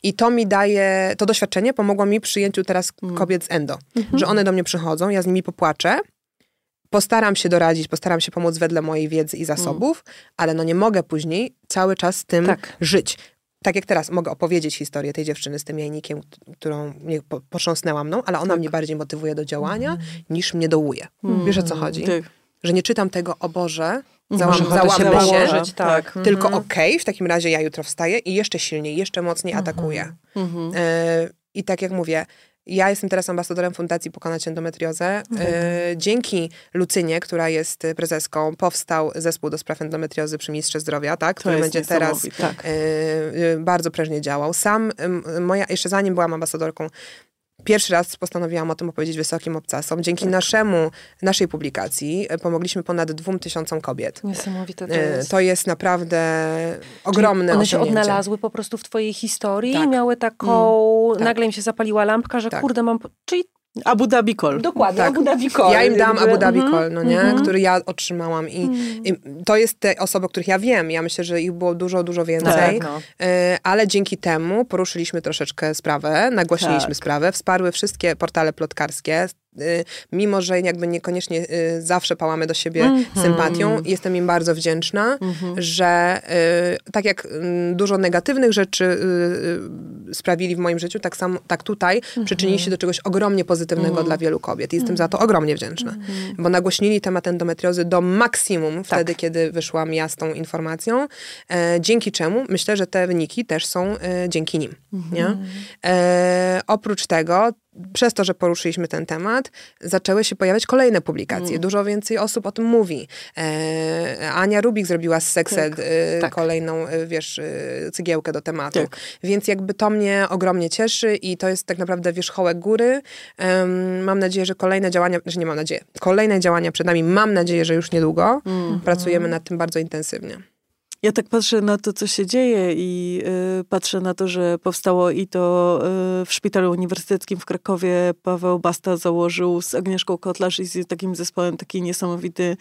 C: I to mi daje, to doświadczenie pomogło mi przyjęciu teraz kobiet z endo, że one do mnie przychodzą, ja z nimi popłaczę, postaram się doradzić, postaram się pomóc wedle mojej wiedzy i zasobów, ale no nie mogę później cały czas z tym
A: Tak.
C: żyć. Tak jak teraz mogę opowiedzieć historię tej dziewczyny z tym jajnikiem, którą mnie po, potrząsnęła mną, ale ona mnie bardziej motywuje do działania, niż mnie dołuje. Wiesz o co chodzi?
B: Tak.
C: Że nie czytam tego, o Boże,
A: Może
C: załam,
A: ochotę się
C: załamę się,
A: położyć, tak.
C: tylko okej, w takim razie ja jutro wstaję i jeszcze silniej, jeszcze mocniej atakuję. E, I tak jak mówię, ja jestem teraz ambasadorem Fundacji Pokonać Endometriozę. E, dzięki Lucynie, która jest prezeską, powstał zespół do spraw endometriozy przy Ministrze Zdrowia, tak, który będzie teraz.
A: Tak.
C: e, e, bardzo prężnie działał. Sam, moja, jeszcze zanim byłam ambasadorką, Pierwszy raz postanowiłam o tym opowiedzieć wysokim obcasom. Dzięki
A: Tak.
C: naszemu, naszej publikacji e, pomogliśmy ponad dwóm tysiącom kobiet.
A: Niesamowite to
C: E,
A: jest.
C: To jest naprawdę ogromne
A: One się odnalazły po prostu w twojej historii
C: Tak.
A: i miały taką,
C: tak.
A: nagle im się zapaliła lampka, że
C: Tak.
A: kurde mam, czyli
B: Abu Dhabi Call.
A: dokładnie,
C: Tak.
A: Abu Dhabi Call.
C: Ja im dam. Abu Dhabi. Call, no nie?
A: Mhm.
C: który ja otrzymałam. I, I to jest te osoby, o których ja wiem. Ja myślę, że ich było dużo, dużo więcej.
A: Tak, no.
C: E, Ale dzięki temu poruszyliśmy troszeczkę sprawę, nagłośniliśmy
B: Tak.
C: sprawę, wsparły wszystkie portale plotkarskie. E, Mimo, że jakby niekoniecznie e, zawsze pałamy do siebie
A: Mhm.
C: sympatią, jestem im bardzo wdzięczna, że e, tak jak mm, dużo negatywnych rzeczy sprawili w moim życiu, tak samo tak tutaj
A: Mhm.
C: przyczynili się do czegoś ogromnie pozytywnego dla wielu kobiet. Jestem za to ogromnie wdzięczna,
A: Mhm.
C: bo nagłośnili temat endometriozy do maksimum
A: Tak.
C: wtedy, kiedy wyszłam ja z tą informacją, e, dzięki czemu myślę, że te wyniki też są e, dzięki nim. Nie? E, oprócz tego, przez to, że poruszyliśmy ten temat, zaczęły się pojawiać kolejne publikacje. Dużo więcej osób o tym mówi. E, Ania Rubik zrobiła z Sexed e,
A: Tak.
C: kolejną, e, wiesz, e, cygiełkę do tematu.
B: Tak.
C: Więc jakby to mnie ogromnie cieszy i to jest tak naprawdę wierzchołek góry. Em, mam nadzieję, że kolejne działania, że nie mam nadzieję, kolejne działania przed nami, mam nadzieję, że już niedługo. Pracujemy nad tym bardzo intensywnie.
B: Ja tak patrzę na to, co się dzieje i y, patrzę na to, że powstało i to y, w Szpitalu Uniwersyteckim w Krakowie Paweł Basta założył z Agnieszką Kotlarz i z takim zespołem taki niesamowity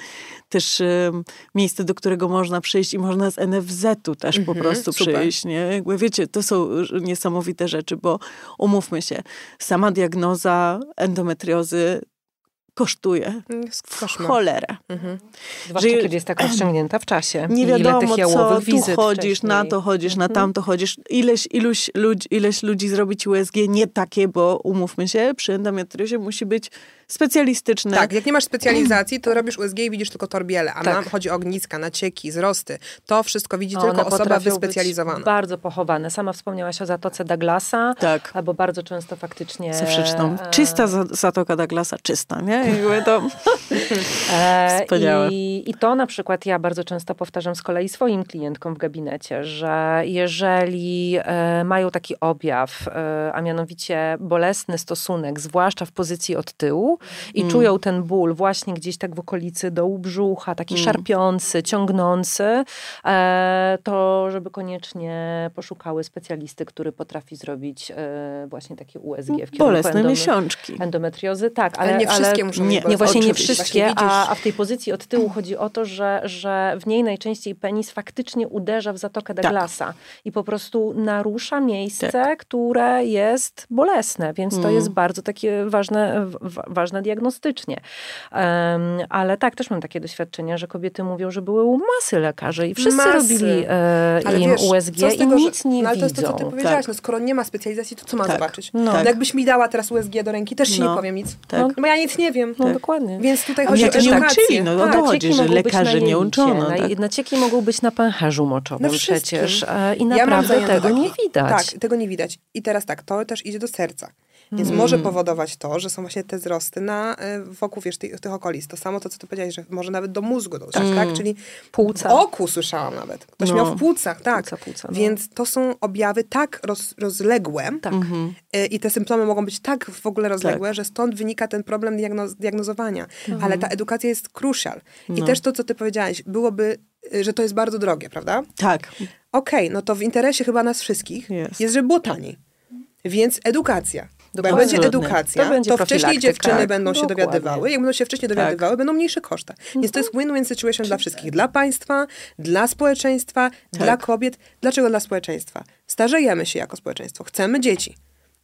B: też y, miejsce, do którego można przyjść i można z NFZ-u też po
C: Mhm,
B: prostu
C: super.
B: przyjść, nie? Jakby wiecie, to są niesamowite rzeczy, bo umówmy się, sama diagnoza endometriozy kosztuje w
C: koszmar.
B: cholerę.
A: Zwłaszcza
B: że-
A: kiedy jest tak rozciągnięta w czasie.
B: Nie
A: I ile
B: wiadomo
A: tych
B: co,
A: jałowych
B: tu
A: wizyt
B: chodzisz, na
A: wcześniej.
B: to chodzisz, na tamto chodzisz. Ileś, iluś ludzi, ileś ludzi zrobić USG nie takie, bo umówmy się, przy endometriozie musi być specjalistyczne.
C: Tak, jak nie masz specjalizacji, to robisz USG i widzisz tylko torbiele, a
A: Tak.
C: nam chodzi o ogniska, nacieki, wzrosty. To wszystko widzi
A: A
C: tylko osoba wyspecjalizowana.
A: Być bardzo pochowane. Sama wspomniałaś o Zatoce Douglasa.
B: Tak.
A: Albo bardzo często faktycznie...
B: Zewsząd.
A: e,
B: Czysta za- Zatoka Douglasa, czysta, nie? Jakby to...
A: E,
B: Wspaniałe.
A: I, I to na przykład ja bardzo często powtarzam z kolei swoim klientkom w gabinecie, że jeżeli e, mają taki objaw, e, a mianowicie bolesny stosunek, zwłaszcza w pozycji od tyłu i
B: Mm.
A: czują ten ból właśnie gdzieś tak w okolicy dołu brzucha, taki
B: Mm.
A: szarpiący, ciągnący, e, to żeby koniecznie poszukały specjalisty, który potrafi zrobić e, właśnie takie USG w kierunku
B: Bolesne
A: endome-
B: miesiączki.
A: endometriozy. Tak, ale,
C: Ale nie wszystkie muszą
B: nie,
C: być
A: nie, właśnie nie wszystkie,
C: Właśnie
A: a, a w tej pozycji od tyłu chodzi o to, że, że w niej najczęściej penis faktycznie uderza w zatokę
B: Tak.
A: Douglasa i po prostu narusza miejsce, które jest bolesne, więc to
B: Mm.
A: jest bardzo takie ważne, w- ważne diagnostycznie. Ale tak, też mam takie doświadczenia, że kobiety mówią, że były u masy lekarzy i wszyscy
C: Masy.
A: robili e,
C: Ale
A: im
C: wiesz,
A: USG
C: z
A: i
C: tego, że-
A: nic nie
C: no, ale to jest
A: widzą.
C: to, co ty powiedziałaś.
B: Tak.
C: No, skoro nie ma specjalizacji, to co ma
B: Tak.
C: zobaczyć?
A: No.
C: No.
B: Tak.
C: Jakbyś mi dała teraz USG do ręki, też ci
B: No.
C: nie powiem nic.
B: Tak.
C: No, bo ja nic nie wiem.
A: No dokładnie.
C: Więc tutaj chodzi o
B: nie
C: edukację.
B: uczyli, no,
C: tak.
B: chodzi.
A: Nacieki
B: że lekarzy nie uczono,
A: Na,
B: tak.
A: Nacieki mogą być na pęcherzu moczowym
C: wszystkim.
A: przecież e, i naprawdę tego nie widać.
C: Tak, tego nie widać. I teraz tak, to też idzie do serca. Więc
A: Mm.
C: może powodować to, że są właśnie te wzrosty na, e, wokół wiesz, tych, tych okolic. To samo to, co ty powiedziałeś, że może nawet do mózgu dotrzeć, tak? Czyli
A: Płuca.
C: w oku słyszałam nawet. Ktoś
B: No.
C: miał w płucach, tak.
A: Płuca, płuca, no.
C: Więc to są objawy tak roz, rozległe
A: Tak.
B: Mhm.
C: e, i te symptomy mogą być tak w ogóle rozległe, że stąd wynika ten problem diagnoz, diagnozowania. Ale ta edukacja jest crucial. I
B: No.
C: też to, co ty powiedziałaś, byłoby, e, że to jest bardzo drogie, prawda?
B: Tak.
C: Okej, no to w interesie chyba nas wszystkich
B: Jest.
C: jest, żeby było taniej. Więc edukacja. Bo jak
A: Dokładnie.
C: będzie edukacja,
A: To będzie
C: to wcześniej dziewczyny
A: Tak,
C: będą się
A: dokładnie.
C: dowiadywały. Jak będą się wcześniej dowiadywały, będą mniejsze koszta. Więc to jest win-win situation dla wszystkich. Dla państwa, dla społeczeństwa, dla kobiet. Dlaczego dla społeczeństwa? Starzejemy się jako społeczeństwo. Chcemy dzieci.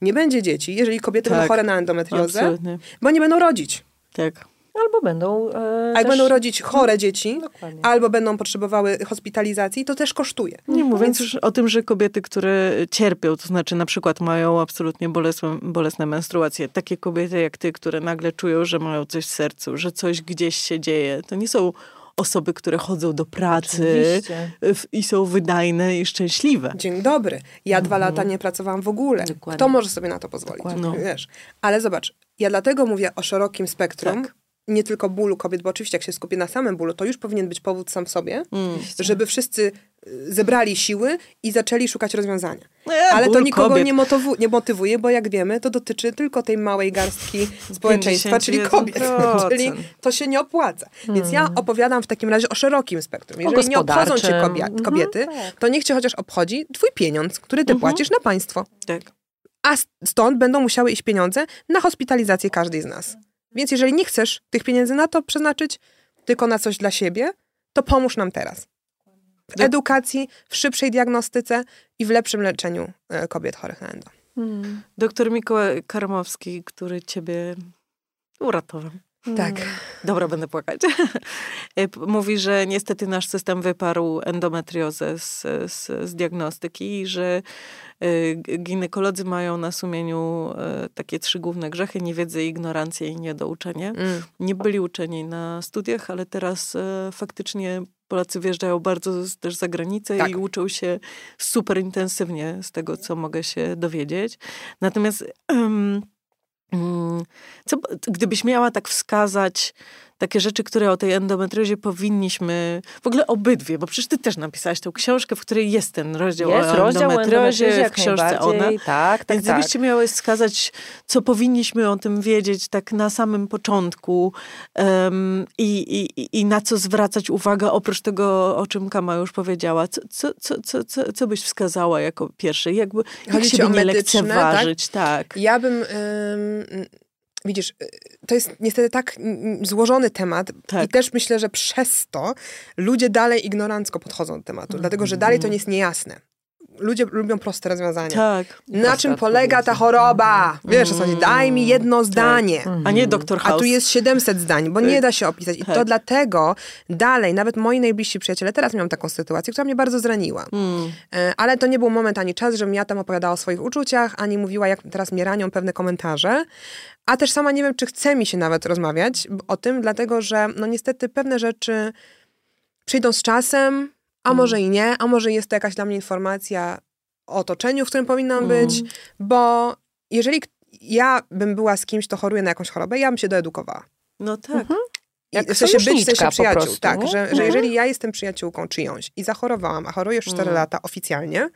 C: Nie będzie dzieci, jeżeli kobiety
B: Tak.
C: będą chore na endometriozę,
B: Absolutnie.
C: bo nie będą rodzić.
B: Tak.
A: Albo będą. E,
C: A jak
A: też...
C: będą rodzić chore dzieci,
A: Dokładnie.
C: albo będą potrzebowały hospitalizacji, to też kosztuje.
B: Nie mówiąc
C: Więc-
B: już o tym, że kobiety, które cierpią, to znaczy na przykład mają absolutnie bolesne, bolesne menstruacje, takie kobiety jak ty, które nagle czują, że mają coś w sercu, że coś gdzieś się dzieje, to nie są osoby, które chodzą do pracy w- i są wydajne i szczęśliwe.
C: Dzień dobry. Ja dwa lata nie pracowałam w ogóle.
A: Dokładnie.
C: Kto może sobie na to pozwolić?
B: Dokładnie. No.
C: Wiesz. Ale zobacz, ja dlatego mówię o szerokim spektrum,
B: Tak.
C: Nie tylko bólu kobiet, bo oczywiście jak się skupię na samym bólu, to już powinien być powód sam w sobie,
B: Mm.
C: żeby wszyscy y, zebrali siły i zaczęli szukać rozwiązania.
B: E,
C: Ale to nikogo nie, motywu- nie motywuje, bo jak wiemy, to dotyczy tylko tej małej garstki społeczeństwa, czyli kobiet.
B: 51%.
C: czyli to się nie opłaca. Więc ja opowiadam w takim razie o szerokim spektrum. Jeżeli nie obchodzą cię
A: Mhm,
C: kobiety,
A: tak.
C: to niech cię chociaż obchodzi twój pieniądz, który ty płacisz na państwo.
B: Tak.
C: A stąd będą musiały iść pieniądze na hospitalizację każdej z nas. Więc jeżeli nie chcesz tych pieniędzy na to przeznaczyć, tylko na coś dla siebie, to pomóż nam teraz. W edukacji, w szybszej diagnostyce i w lepszym leczeniu e, kobiet chorych na endo.
A: Mm.
B: Doktor Mikołaj Karmowski, który ciebie uratował.
C: Tak.
B: Dobra, będę płakać. P- Mówi, że niestety nasz system wyparł endometriozę z, z, z diagnostyki i że g- ginekolodzy mają na sumieniu e, takie trzy główne grzechy, niewiedzę, ignorancję i niedouczenie.
C: Mm.
B: Nie byli uczeni na studiach, ale teraz faktycznie Polacy wjeżdżają bardzo też za granicę
C: Tak.
B: i uczą się super intensywnie z tego, co mogę się dowiedzieć. Natomiast mm, co, gdybyś miała tak wskazać takie rzeczy, które o tej endometriozie powinniśmy, w ogóle obydwie, bo przecież ty też napisałaś tę książkę, w której jest ten rozdział
A: Jest
B: o
A: rozdział
B: endometriozie,
A: endometriozie,
B: w książce ona.
A: Tak, tak,
B: Więc
A: tak.
B: gdybyście miały wskazać, co powinniśmy o tym wiedzieć tak na samym początku em, i, i, i na co zwracać uwagę, oprócz tego, o czym Kama już powiedziała, co, co, co, co, co, co byś wskazała jako pierwsze? Jakby, jak
C: o
B: nie
C: medyczne,
B: lekceważyć, tak?
C: Ja bym. ym, widzisz, y, to jest niestety tak mm, złożony temat
B: Tak.
C: i też myślę, że przez to ludzie dalej ignorancko podchodzą do tematu, dlatego że dalej to nie jest niejasne. Ludzie lubią proste rozwiązania.
B: Tak.
C: Na czym polega ta choroba? Wiesz, o co chodzi? Daj mi jedno zdanie.
B: A nie doktor
C: A
B: House.
C: tu jest 700 zdań, bo nie da się opisać. I to
B: Tak.
C: dlatego dalej, nawet moi najbliżsi przyjaciele, teraz miałam taką sytuację, która mnie bardzo zraniła. E, Ale to nie był moment ani czas, żebym ja tam opowiadała o swoich uczuciach, ani mówiła, jak teraz mnie ranią pewne komentarze. A też sama nie wiem, czy chce mi się nawet rozmawiać o tym, dlatego że no niestety pewne rzeczy przyjdą z czasem, a może i nie, a może jest to jakaś dla mnie informacja o otoczeniu, w którym powinnam być, bo jeżeli ja bym była z kimś, kto choruje na jakąś chorobę, ja bym się doedukowała.
B: No tak.
C: I
A: Jak
C: w sensie być w sensie przyjaciół.
A: prostu,
C: tak,
A: nie?
C: że, że
A: Mhm.
C: jeżeli ja jestem przyjaciółką czyjąś i zachorowałam, a choruję już 4 lata oficjalnie,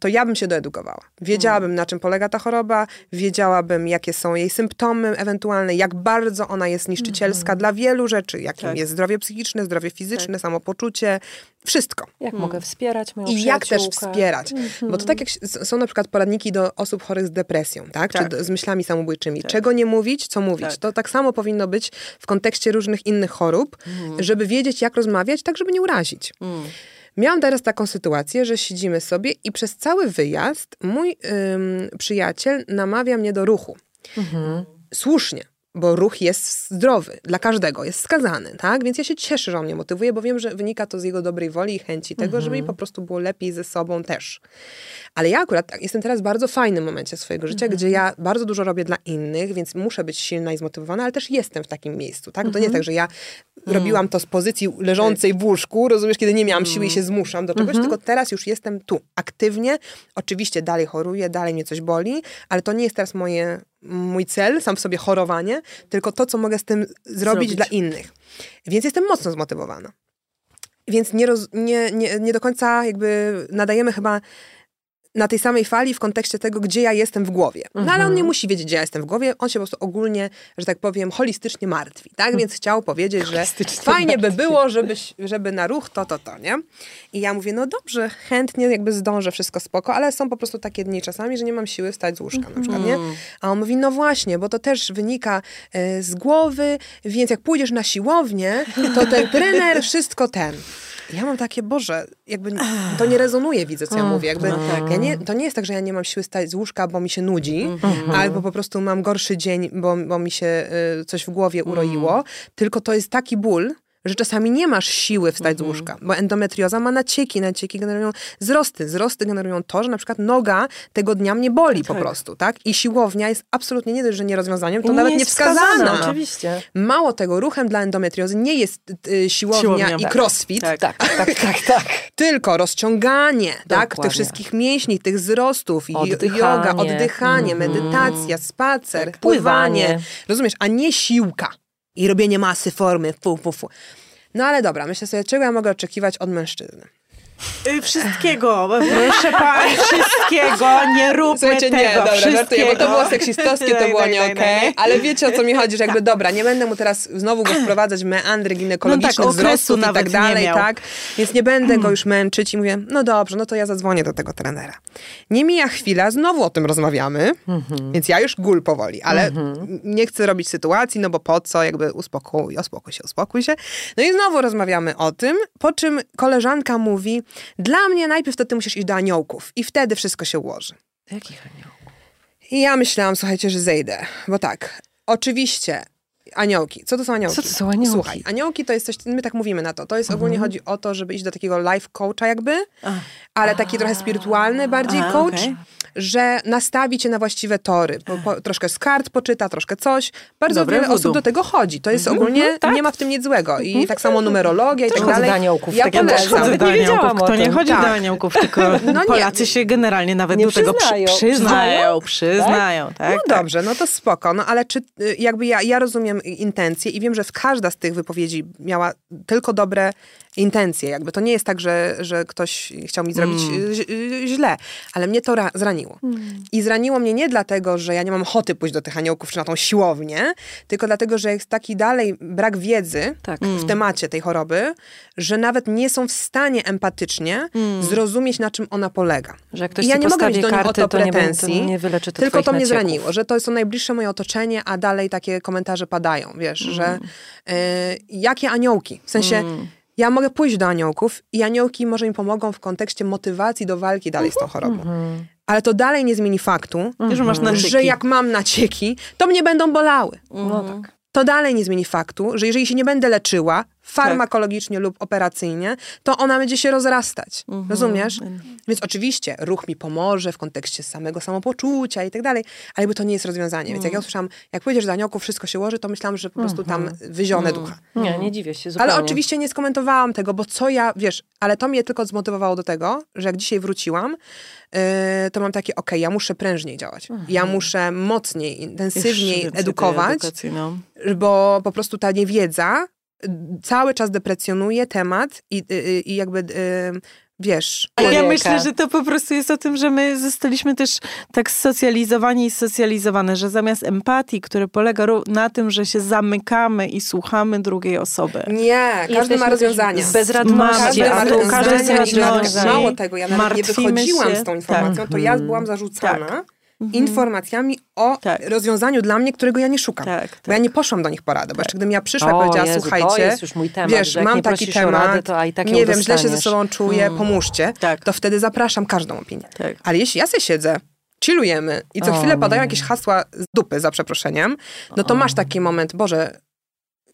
C: to ja bym się doedukowała. Wiedziałabym, na czym polega ta choroba, wiedziałabym, jakie są jej symptomy ewentualne, jak bardzo ona jest niszczycielska dla wielu rzeczy, jakim
B: Tak.
C: jest zdrowie psychiczne, zdrowie fizyczne, samopoczucie, wszystko.
A: Jak mogę wspierać moją
C: I jak też wspierać. Bo to tak jak są na przykład poradniki do osób chorych z depresją, tak?
B: Tak.
C: Czy do, z myślami samobójczymi. Czego nie mówić, co mówić.
B: Tak.
C: To tak samo powinno być w kontekście różnych innych chorób, żeby wiedzieć, jak rozmawiać, tak żeby nie urazić. Miałam teraz taką sytuację, że siedzimy sobie i przez cały wyjazd mój ym, przyjaciel namawia mnie do ruchu. Słusznie, bo ruch jest zdrowy dla każdego, jest wskazany, tak? Więc ja się cieszę, że on mnie motywuje, bo wiem, że wynika to z jego dobrej woli i chęci tego, żeby mi po prostu było lepiej ze sobą też. Ale ja akurat tak, jestem teraz w bardzo fajnym momencie swojego życia, gdzie ja bardzo dużo robię dla innych, więc muszę być silna i zmotywowana, ale też jestem w takim miejscu, tak? To nie jest tak, że ja robiłam to z pozycji leżącej w łóżku, rozumiesz, kiedy nie miałam siły i się zmuszam do czegoś, tylko teraz już jestem tu, aktywnie. Oczywiście dalej choruję, dalej mnie coś boli, ale to nie jest teraz moje, mój cel, sam w sobie chorowanie, tylko to, co mogę z tym zrobić,
B: Zrobić.
C: dla innych. Więc jestem mocno zmotywowana. Więc nie, roz, nie, nie, nie do końca jakby nadajemy chyba na tej samej fali w kontekście tego, gdzie ja jestem w głowie. No ale on nie musi wiedzieć, gdzie ja jestem w głowie, on się po prostu ogólnie, że tak powiem, holistycznie martwi, tak? Więc chciał powiedzieć, że fajnie by było, żebyś, żeby na ruch to, to, to, nie? I ja mówię, no dobrze, chętnie jakby zdążę, wszystko spoko, ale są po prostu takie dni czasami, że nie mam siły wstać z łóżka na przykład, nie? A on mówi, no właśnie, bo to też wynika e, z głowy, więc jak pójdziesz na siłownię, to ten trener wszystko ten. Ja mam takie, Boże, jakby to nie rezonuje, widzę, co ja mówię. Jakby,
B: no tak.
C: ja nie, to nie jest tak, że ja nie mam siły stać z łóżka, bo mi się nudzi,
B: Mhm.
C: albo po prostu mam gorszy dzień, bo, bo mi się y, coś w głowie
B: Mhm.
C: uroiło, tylko to jest taki ból, że czasami nie masz siły wstać
B: Mhm.
C: z łóżka, bo endometrioza ma nacieki, nacieki generują wzrosty, wzrosty generują to, że na przykład noga tego dnia mnie boli po
B: Tak.
C: prostu, tak? I siłownia jest absolutnie nie dość, że nie rozwiązaniem, to
A: I
C: nawet nie wskazana.
A: Oczywiście.
C: Mało tego, ruchem dla endometriozy nie jest y, siłownia,
B: Siłownia,
C: i
B: tak.
C: crossfit,
B: Tak.
A: Tak, tak, tak, tak.
C: tylko rozciąganie, tak? Tych
A: Dokładnie.
C: wszystkich mięśni, tych wzrostów,
A: Oddychanie.
C: yoga, oddychanie, medytacja, spacer,
A: Tak,
C: pływanie.
A: pływanie.
C: Rozumiesz, a nie siłka i robienie masy formy, fu, fu, fu. No ale dobra, myślę sobie, czego ja mogę oczekiwać od mężczyzny?
B: Y, Wszystkiego, proszę pani, wszystkiego, nie róbmy
C: Słuchajcie,
B: tego,
C: nie, dobra, żartuję, bo to było seksistowskie, to było nie okej,
B: tak.
C: ale wiecie o co mi chodzi, że jakby dobra, nie będę mu teraz znowu go wprowadzać w meandry ginekologiczne,
B: No tak,
C: wzrostów i tak dalej, tak, więc nie będę go już męczyć i mówię, no dobrze, no to ja zadzwonię do tego trenera. Nie mija chwila, znowu o tym rozmawiamy, więc ja już gul powoli, ale nie chcę robić sytuacji, no bo po co, jakby uspokój, uspokój się, uspokój się. No i znowu rozmawiamy o tym, po czym koleżanka mówi, dla mnie najpierw to ty musisz iść do aniołków i wtedy wszystko się ułoży.
A: Jakich aniołów?
C: I ja myślałam, słuchajcie, że zejdę. Bo tak, oczywiście, aniołki. Co to są aniołki?
A: Co to są aniołki? Mhm.
C: Słuchaj, aniołki to jest coś, my tak mówimy na to. To jest ogólnie chodzi o to, żeby iść do takiego life coacha jakby, ale taki trochę spirytualny bardziej
B: A,
C: coach.
B: okej.
C: Że nastawi cię na właściwe tory. Po, po, troszkę z kart poczyta, troszkę coś. Bardzo
B: Dobre
C: wiele
B: voodoo.
C: osób do tego chodzi. To jest ogólnie, nie ma w tym nic złego. I tak samo numerologia i tak dalej.
A: do aniołków,
C: Ja
A: tak
C: polecam.
A: też chodzę
B: do aniołków. Kto nie chodzi
C: Tak.
B: do aniołków, tylko
C: No nie.
B: Polacy się generalnie nawet do tego przy,
A: przyznają.
B: przyznają. Przyznają, tak?
C: No
B: tak.
C: dobrze, no to spoko. No ale czy y, jakby ja, ja rozumiem intencje i wiem, że każda z tych wypowiedzi miała tylko dobre intencje. Jakby to nie jest tak, że, że ktoś chciał mi zrobić
B: Mm.
C: y, y, źle, ale mnie to ra- zraniło. I zraniło mnie nie dlatego, że ja nie mam ochoty pójść do tych aniołków czy na tą siłownię, tylko dlatego, że jest taki dalej brak wiedzy
A: Tak.
C: w temacie tej choroby, że nawet nie są w stanie empatycznie zrozumieć, na czym ona polega.
A: Że ktoś
C: I ja nie mogę mieć do nich o
A: karty,
C: to
A: to nie
C: pretensji,
A: będzie- nie to
C: tylko to mnie
A: nacieków.
C: zraniło, że to są najbliższe moje otoczenie, a dalej takie komentarze padają, wiesz, że
A: Mm.
C: y, jakie aniołki, w sensie
A: Mm.
C: Ja mogę pójść do aniołków i aniołki może mi pomogą w kontekście motywacji do walki dalej z tą chorobą.
A: Mhm.
C: Ale to dalej nie zmieni faktu,
B: nacieki.
C: że jak mam nacieki, to mnie będą bolały.
A: No tak.
C: To dalej nie zmieni faktu, że jeżeli się nie będę leczyła farmakologicznie lub operacyjnie, to ona będzie się rozrastać. Rozumiesz? Więc oczywiście ruch mi pomoże w kontekście samego samopoczucia i tak dalej, ale jakby to nie jest rozwiązanie. Więc jak ja usłyszałam, jak pójdziesz do aniołków, wszystko się łoży, to myślałam, że po prostu tam wyzionę ducha.
A: Nie, nie dziwię się zupełnie.
C: Ale oczywiście nie skomentowałam tego, bo co ja, wiesz, ale to mnie tylko zmotywowało do tego, że jak dzisiaj wróciłam, yy, to mam takie, okej, ja muszę prężniej działać. Ja muszę mocniej, intensywniej edukować,
B: no.
C: bo po prostu ta niewiedza cały czas deprecjonuje temat i, y, i jakby, y, wiesz...
B: Ja
A: Człowieka.
B: myślę, że to po prostu jest o tym, że my zostaliśmy też tak socjalizowani i socjalizowane, że zamiast empatii, które polega na tym, że się zamykamy i słuchamy drugiej osoby.
C: Nie, każdy
A: Jesteśmy
C: ma.
A: Z bezradności,
C: Każdy ma
A: każdy
C: i. Mało tego, ja nawet nie wychodziłam
B: się.
C: z tą informacją, to ja byłam zarzucana informacjami o
B: Tak.
C: rozwiązaniu dla mnie, którego ja nie szukam.
B: Tak,
C: Bo ja nie poszłam do nich porady, bo jeszcze gdybym ja przyszła i
A: O
C: powiedziała,
A: Jezu,
C: słuchajcie,
A: temat,
C: wiesz, mam taki
A: o radę,
C: temat,
A: i tak
C: nie wiem, źle się ze sobą czuję, pomóżcie,
B: Tak.
C: to wtedy zapraszam każdą opinię.
B: Tak.
C: Ale jeśli ja sobie siedzę, chillujemy i co
A: O,
C: chwilę padają jakieś hasła z dupy, za przeproszeniem, no to masz taki moment, Boże,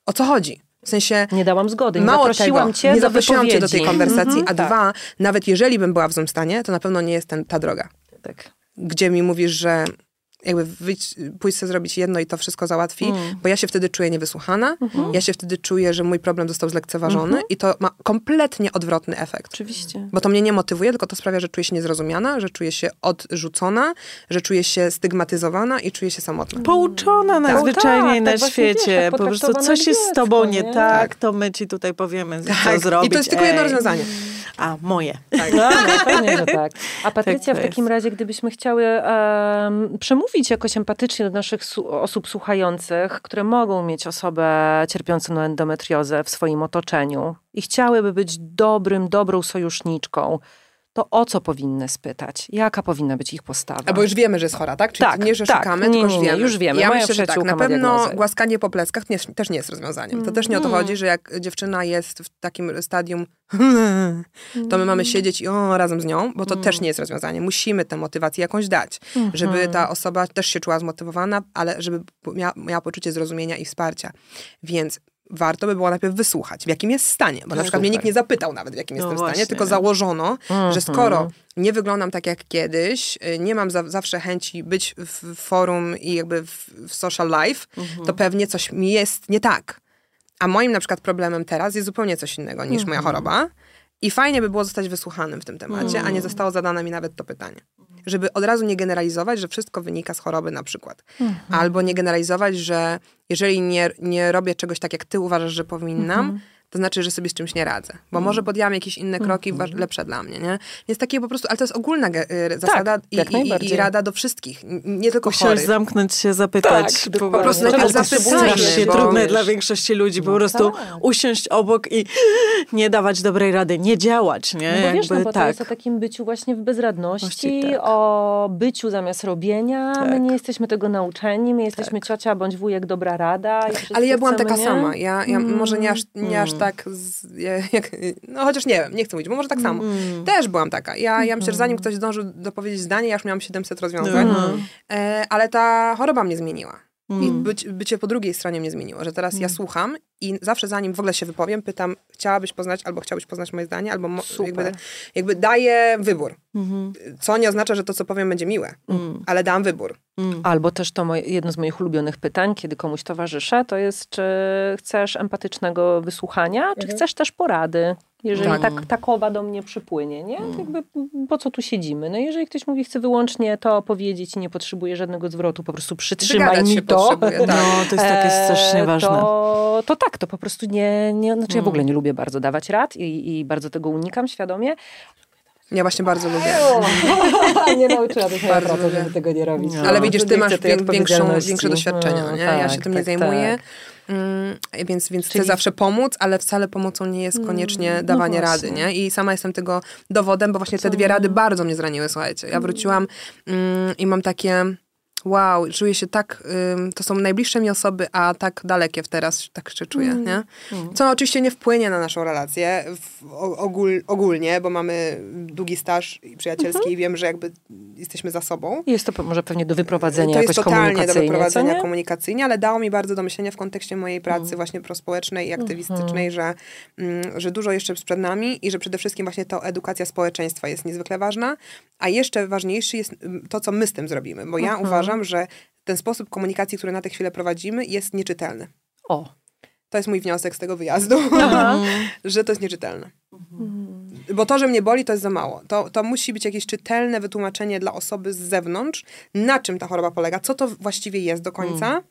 C: o co chodzi? W sensie,
A: Nie dałam zgody, nie
C: Mało
A: zaprosiłam
C: tego,
A: cię
C: nie
A: do
C: zaprosiłam cię do tej konwersacji,
A: Mhm,
C: a
A: tak,
C: dwa, nawet jeżeli bym była w złym stanie, to na pewno nie jest ten, ta droga,
A: Tak.
C: Gdzie mi mówisz, że jakby wyjść, pójść sobie zrobić jedno i to wszystko załatwi,
A: Mm.
C: bo ja się wtedy czuję niewysłuchana,
A: Mhm.
C: ja się wtedy czuję, że mój problem został zlekceważony i to ma kompletnie odwrotny efekt.
A: Oczywiście.
C: Bo to mnie nie motywuje, tylko to sprawia, że czuję się niezrozumiana, że czuję się odrzucona, że czuję się stygmatyzowana i czuję się samotna.
B: Pouczona najzwyczajniej
A: tak,
B: na
A: tak wiesz,
B: świecie.
A: tak
B: po prostu coś jest z tobą nie
A: nie?
B: tak, to my ci tutaj powiemy, co
C: Tak,
B: zrobić.
C: I to jest tylko jedno
B: Ej.
C: rozwiązanie.
B: A, moje.
A: No, no, pewnie, że tak. A Patrycja,
B: to
A: w takim razie, gdybyśmy chciały em, przemówić jakoś empatycznie do naszych osób słuchających, które mogą mieć osobę cierpiącą na endometriozę w swoim otoczeniu i chciałyby być dobrym, dobrą sojuszniczką, to o co powinny spytać? Jaka powinna być ich postawa?
C: A bo już wiemy, że jest chora, tak? Czyli
A: Tak,
C: nie, że
A: tak.
C: szukamy,
A: Nie,
C: tylko już
A: nie,
C: wiemy.
A: już wiemy.
C: Ja
A: Moja
C: myślę, że tak. Na pewno
A: diagnozę.
C: głaskanie po pleckach też nie jest rozwiązaniem. To też nie o to
A: Mm.
C: chodzi, że jak dziewczyna jest w takim stadium, to my mamy siedzieć i o, razem z nią, bo to
A: Mm.
C: też nie jest rozwiązanie. Musimy tę motywację jakąś dać, żeby
A: Mhm.
C: ta osoba też się czuła zmotywowana, ale żeby miała, miała poczucie zrozumienia i wsparcia. Więc warto by było najpierw wysłuchać, w jakim jest stanie. Bo na przykład mnie nikt nie zapytał nawet, w jakim
B: No
C: jestem
B: właśnie.
C: stanie, tylko założono, że
A: Mhm.
C: skoro nie wyglądam tak jak kiedyś, y, nie mam za, zawsze chęci być w forum i jakby w, w social life, to pewnie coś mi jest nie tak. A moim na przykład problemem teraz jest zupełnie coś innego niż moja choroba. I fajnie by było zostać wysłuchanym w tym temacie, a nie zostało zadane mi nawet to pytanie. Żeby od razu nie generalizować, że wszystko wynika z choroby na przykład. Albo nie generalizować, że jeżeli nie, nie robię czegoś tak, jak ty uważasz, że powinnam, to znaczy, że sobie z czymś nie radzę. Bo może podjęłam jakieś inne kroki wa- lepsze dla mnie, nie? Więc takie po prostu, ale to jest ogólna ge- y, zasada i,
A: jak
C: i, i, i rada do wszystkich, nie tylko
B: Musiałeś
C: chorych.
B: zamknąć się, zapytać.
A: Tak,
B: po prostu.
C: Najpierw
B: to jest
C: zapytajmy,
B: strasznie
C: bo-
B: trudne
A: wiesz.
B: dla większości ludzi. Po prostu
A: tak.
B: usiąść obok i nie dawać dobrej rady, nie działać, nie?
A: No bo wiesz, no
B: Jakby
A: bo to
B: tak.
A: jest o takim byciu właśnie w bezradności,
B: tak.
A: o byciu zamiast robienia. My
B: Tak.
A: nie jesteśmy tego nauczeni, my jesteśmy ciocia bądź wujek, dobra rada.
C: Ale ja byłam
A: chcemy,
C: taka
A: nie?
C: sama. Ja, ja może nie aż, nie aż
B: Mm.
C: Tak, z, ja- jak, no chociaż nie wiem, nie chcę mówić, bo może tak samo.
B: Mm.
C: Też byłam taka. Ja, ja myślę, że zanim ktoś zdążył dopowiedzieć zdanie, ja już miałam 700 rozwiązań.
B: Mhm.
C: E, ale ta choroba mnie zmieniła. I
B: Mm.
C: być, bycie po drugiej stronie mnie zmieniło, że teraz ja słucham i zawsze zanim w ogóle się wypowiem, pytam, chciałabyś poznać, albo chciałbyś poznać moje zdanie, albo mo- jakby, jakby daję wybór.
B: Mhm.
C: Co nie oznacza, że to, co powiem, będzie miłe,
B: Mm.
C: ale dam wybór.
B: Mm.
A: Albo też to moje, jedno z moich ulubionych pytań, kiedy komuś towarzyszę, to jest, czy chcesz empatycznego wysłuchania, czy chcesz też porady? Jeżeli
C: Tak.
A: tak. takowa do mnie przypłynie, nie? To Jakby, po co tu siedzimy? No jeżeli ktoś mówi, chce wyłącznie to powiedzieć i nie potrzebuje żadnego zwrotu, po prostu przytrzymaj mi to.
C: tak.
B: No, to jest takie strasznie
A: E,
B: ważne.
A: To, to tak, to po prostu nie, nie znaczy ja w
B: Mm.
A: ogóle nie lubię bardzo dawać rad i, i bardzo tego unikam świadomie.
C: Ja właśnie bardzo lubię.
A: nie nauczyłam się
C: Bardzo
A: pracy, żeby tego nie robić.
B: No.
C: Ale widzisz,
A: Nie
C: ty masz większą, większe doświadczenie,
A: No,
C: nie? ja się
A: tak,
C: tym nie
A: tak,
C: zajmuję.
A: tak.
C: Mm, więc więc chcę
B: Czyli-
C: zawsze pomóc, ale wcale pomocą nie jest koniecznie dawanie
A: no właśnie.
C: rady, nie? I sama jestem tego dowodem, bo właśnie te dwie rady bardzo mnie zraniły, słuchajcie. Ja wróciłam mm, i mam takie wow, czuję się tak, ym, to są najbliższe mi osoby, a tak dalekie teraz, tak się czuję,
A: Mm.
C: nie? Co oczywiście nie wpłynie na naszą relację ogól, ogólnie, bo mamy długi staż przyjacielski
A: Mhm.
C: i wiem, że jakby jesteśmy za sobą.
A: Jest to może pewnie do wyprowadzenia
C: To
A: jakoś
C: jest totalnie do wyprowadzenia
A: nie?
C: komunikacyjnie, ale dało mi bardzo do myślenia w kontekście mojej pracy
A: Mhm.
C: właśnie prospołecznej i aktywistycznej, że, mm, że dużo jeszcze przed nami i że przede wszystkim właśnie ta edukacja społeczeństwa jest niezwykle ważna, a jeszcze ważniejszy jest mm, to, co my z tym zrobimy, bo ja
A: Mhm.
C: uważam, że ten sposób komunikacji, który na tę chwilę prowadzimy, jest nieczytelny.
A: O.
C: To jest mój wniosek z tego wyjazdu, że to jest nieczytelne.
A: Mhm.
C: Bo to, że mnie boli, to jest za mało. To, to musi być jakieś czytelne wytłumaczenie dla osoby z zewnątrz, na czym ta choroba polega, co to właściwie jest do końca.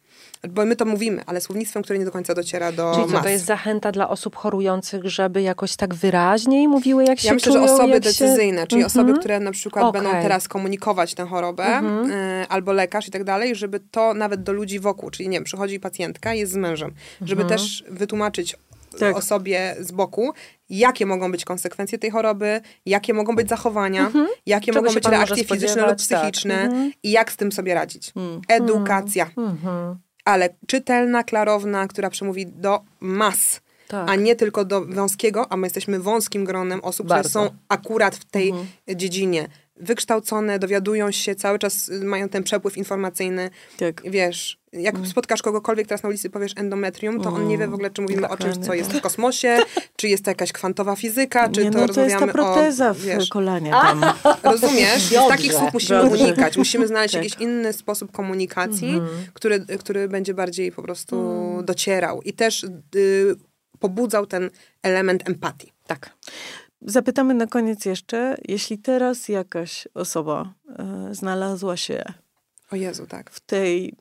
C: Bo my to mówimy, ale słownictwem, które nie do końca dociera do
A: Czyli co, to jest zachęta dla osób chorujących, żeby jakoś tak wyraźniej mówiły, jak się
C: Ja myślę,
A: czują,
C: że osoby decyzyjne,
A: się...
C: czyli
A: Mhm.
C: osoby, które na przykład
A: Okej.
C: będą teraz komunikować tę chorobę,
A: Mhm.
C: y, albo lekarz i tak dalej, żeby to nawet do ludzi wokół, czyli nie wiem, przychodzi pacjentka, jest z mężem, żeby
A: Mhm.
C: też wytłumaczyć
B: Tak.
C: osobie z boku, jakie mogą być konsekwencje tej choroby, jakie mogą być zachowania, jakie
A: Mhm. Czego
C: mogą być reakcje fizyczne lub
A: tak.
C: psychiczne
A: Mhm.
C: i jak z tym sobie radzić.
B: Mm.
C: Edukacja,
A: Mhm.
C: Ale czytelna, klarowna, która przemówi do mas
A: Tak.
C: a nie tylko do wąskiego, a my jesteśmy wąskim gronem osób,
A: Bardzo.
C: które są akurat w tej
A: Mhm.
C: dziedzinie wykształcone, dowiadują się, cały czas y, mają ten przepływ informacyjny.
B: Tak.
C: Wiesz, jak
A: Mm.
C: spotkasz kogokolwiek teraz na ulicy powiesz endometrium, to on nie wie w ogóle, czy mówimy o czymś, co
B: Dokładnie.
C: jest w kosmosie, czy jest to jakaś kwantowa fizyka, czy
B: nie,
C: to
B: no to jest ta proteza
C: o...
B: w
C: Wiesz,
B: kolanie tam.
C: rozumiesz?
A: Biodrze.
C: Takich słów musimy
B: Biodrze.
C: unikać. Musimy znaleźć
B: Tak.
C: jakiś inny sposób komunikacji,
A: Mhm.
C: który, który będzie bardziej po prostu
A: Mm.
C: docierał i też y, pobudzał ten element empatii.
A: Tak.
B: Zapytamy na koniec jeszcze, jeśli teraz jakaś osoba e, znalazła się
C: O Jezu, tak.
B: w tej,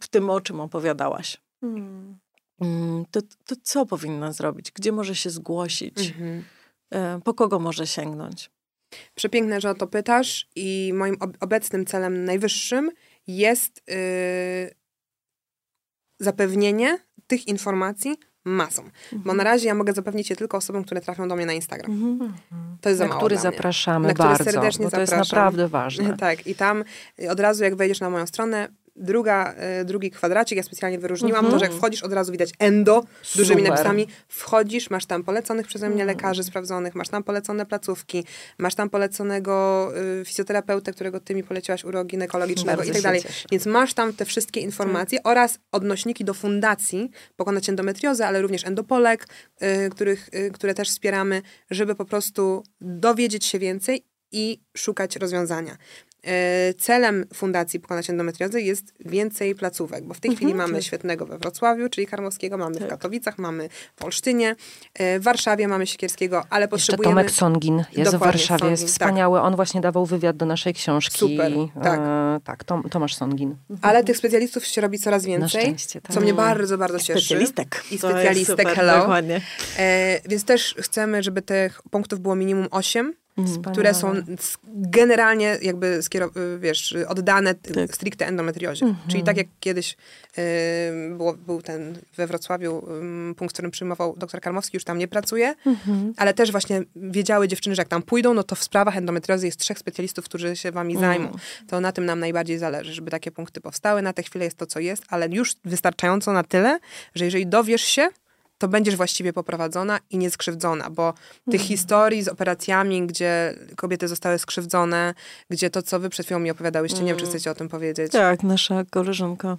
B: w tym, o czym opowiadałaś,
A: Mm.
B: mm, to, to co powinna zrobić? Gdzie może się zgłosić?
C: Mhm.
B: E, po kogo może sięgnąć?
C: Przepiękne, że o to pytasz i moim ob- obecnym celem najwyższym jest y, zapewnienie tych informacji masom. Bo na razie ja mogę zapewnić je tylko osobom, które trafią do mnie na Instagram.
B: Mhm.
C: To jest za
A: Na
C: mało
A: który
C: dla mnie.
A: zapraszamy
C: Na który
A: bardzo,
C: serdecznie
A: bo to jest
C: zapraszam.
A: naprawdę ważne.
C: Tak, i tam y, od razu jak wejdziesz na moją stronę, druga, y, drugi kwadracik, ja specjalnie wyróżniłam,
A: Mhm.
C: to, że jak wchodzisz, od razu widać endo, dużymi
A: Super.
C: napisami, wchodzisz, masz tam poleconych przeze mnie
A: Mhm.
C: lekarzy sprawdzonych, masz tam polecone placówki, masz tam poleconego y, fizjoterapeutę, którego ty mi poleciłaś uroginekologicznego
A: Bardzo
C: i tak dalej.
A: cieszę.
C: Więc masz tam te wszystkie informacje oraz odnośniki do fundacji Pokonać Endometriozę, ale również Endopolek, y, których, y, które też wspieramy, żeby po prostu dowiedzieć się więcej i szukać rozwiązania. Y, Celem Fundacji Pokonać Endometriozę jest więcej placówek, bo w tej chwili mamy świetnego we Wrocławiu, czyli Karmowskiego, mamy w
B: Tak.
C: Katowicach, mamy w Olsztynie, y, w Warszawie mamy Siekierskiego, ale
A: Jeszcze
C: potrzebujemy...
A: Tomek Songin jest w Warszawie,
C: Songin,
A: jest
C: tak.
A: wspaniały. On właśnie dawał wywiad do naszej książki.
C: Super, tak.
A: E, tak, Tom, Tomasz Songin.
C: Ale tych specjalistów się robi coraz więcej,
A: szczęście, tak.
C: co mnie bardzo, bardzo cieszy.
B: Specjalistek.
C: I specjalistek,
B: super,
C: hello.
B: Dokładnie.
C: E, więc też chcemy, żeby tych punktów było minimum 8,
A: Wspaniale.
C: które są generalnie jakby skierow- wiesz, oddane
B: Tak.
C: stricte endometriozie. Czyli tak jak kiedyś y, było, był ten we Wrocławiu ym, punkt, w którym przyjmował dr Karmowski, już tam nie pracuje, ale też właśnie wiedziały dziewczyny, że jak tam pójdą, no to w sprawach endometriozy jest trzech specjalistów, którzy się wami zajmą. To na tym nam najbardziej zależy, żeby takie punkty powstały. Na tę chwilę jest to, co jest, ale już wystarczająco na tyle, że jeżeli dowiesz się, to będziesz właściwie poprowadzona i nie skrzywdzona, bo tych historii z operacjami, gdzie kobiety zostały skrzywdzone, gdzie to, co wy przed chwilą mi opowiadałyście, nie wiem, czy chcecie o tym powiedzieć.
B: Tak, nasza koleżanka.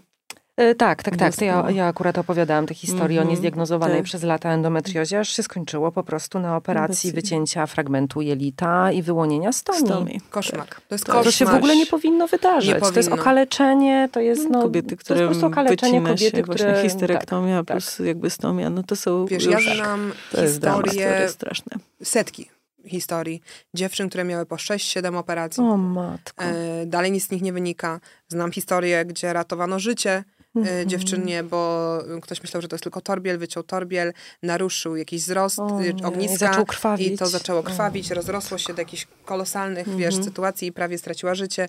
A: E, tak, tak, tak. To ja,
B: to-
A: ja akurat opowiadałam tę historię o
B: Mhm,
A: niezdiagnozowanej
B: tak.
A: przez lata endometriozie, aż się skończyło po prostu na operacji
B: Operacji.
A: wycięcia fragmentu jelita i wyłonienia stoni.
B: Stomi.
C: Koszmar. To jest
B: Tak.
C: koszmar.
A: To się w ogóle nie powinno wydarzyć.
C: Nie
A: To jest
C: powinno.
A: okaleczenie, to jest no,
B: kobiety,
A: to jest
B: które
A: po prostu okaleczenie kobiety,
B: się właśnie
A: które...
B: histerektomia
A: tak,
B: plus jakby stomia, no to są
C: Wiesz,
B: już,
C: ja znam
B: to jest dramat, to
C: historie,
B: straszne.
C: setki historii dziewczyn, które miały po 6-7 operacji.
A: O matko.
C: E, dalej nic z nich nie wynika. Znam historię, gdzie ratowano życie
A: Mhm.
C: e, dziewczynie, bo ktoś myślał, że to jest tylko torbiel, wyciął torbiel, naruszył jakiś wzrost
A: O
C: y,
A: nie,
C: ogniska
A: i krwawić.
C: i to zaczęło krwawić, rozrosło się do jakichś kolosalnych, wiesz,
A: Mhm.
C: sytuacji i prawie straciła życie.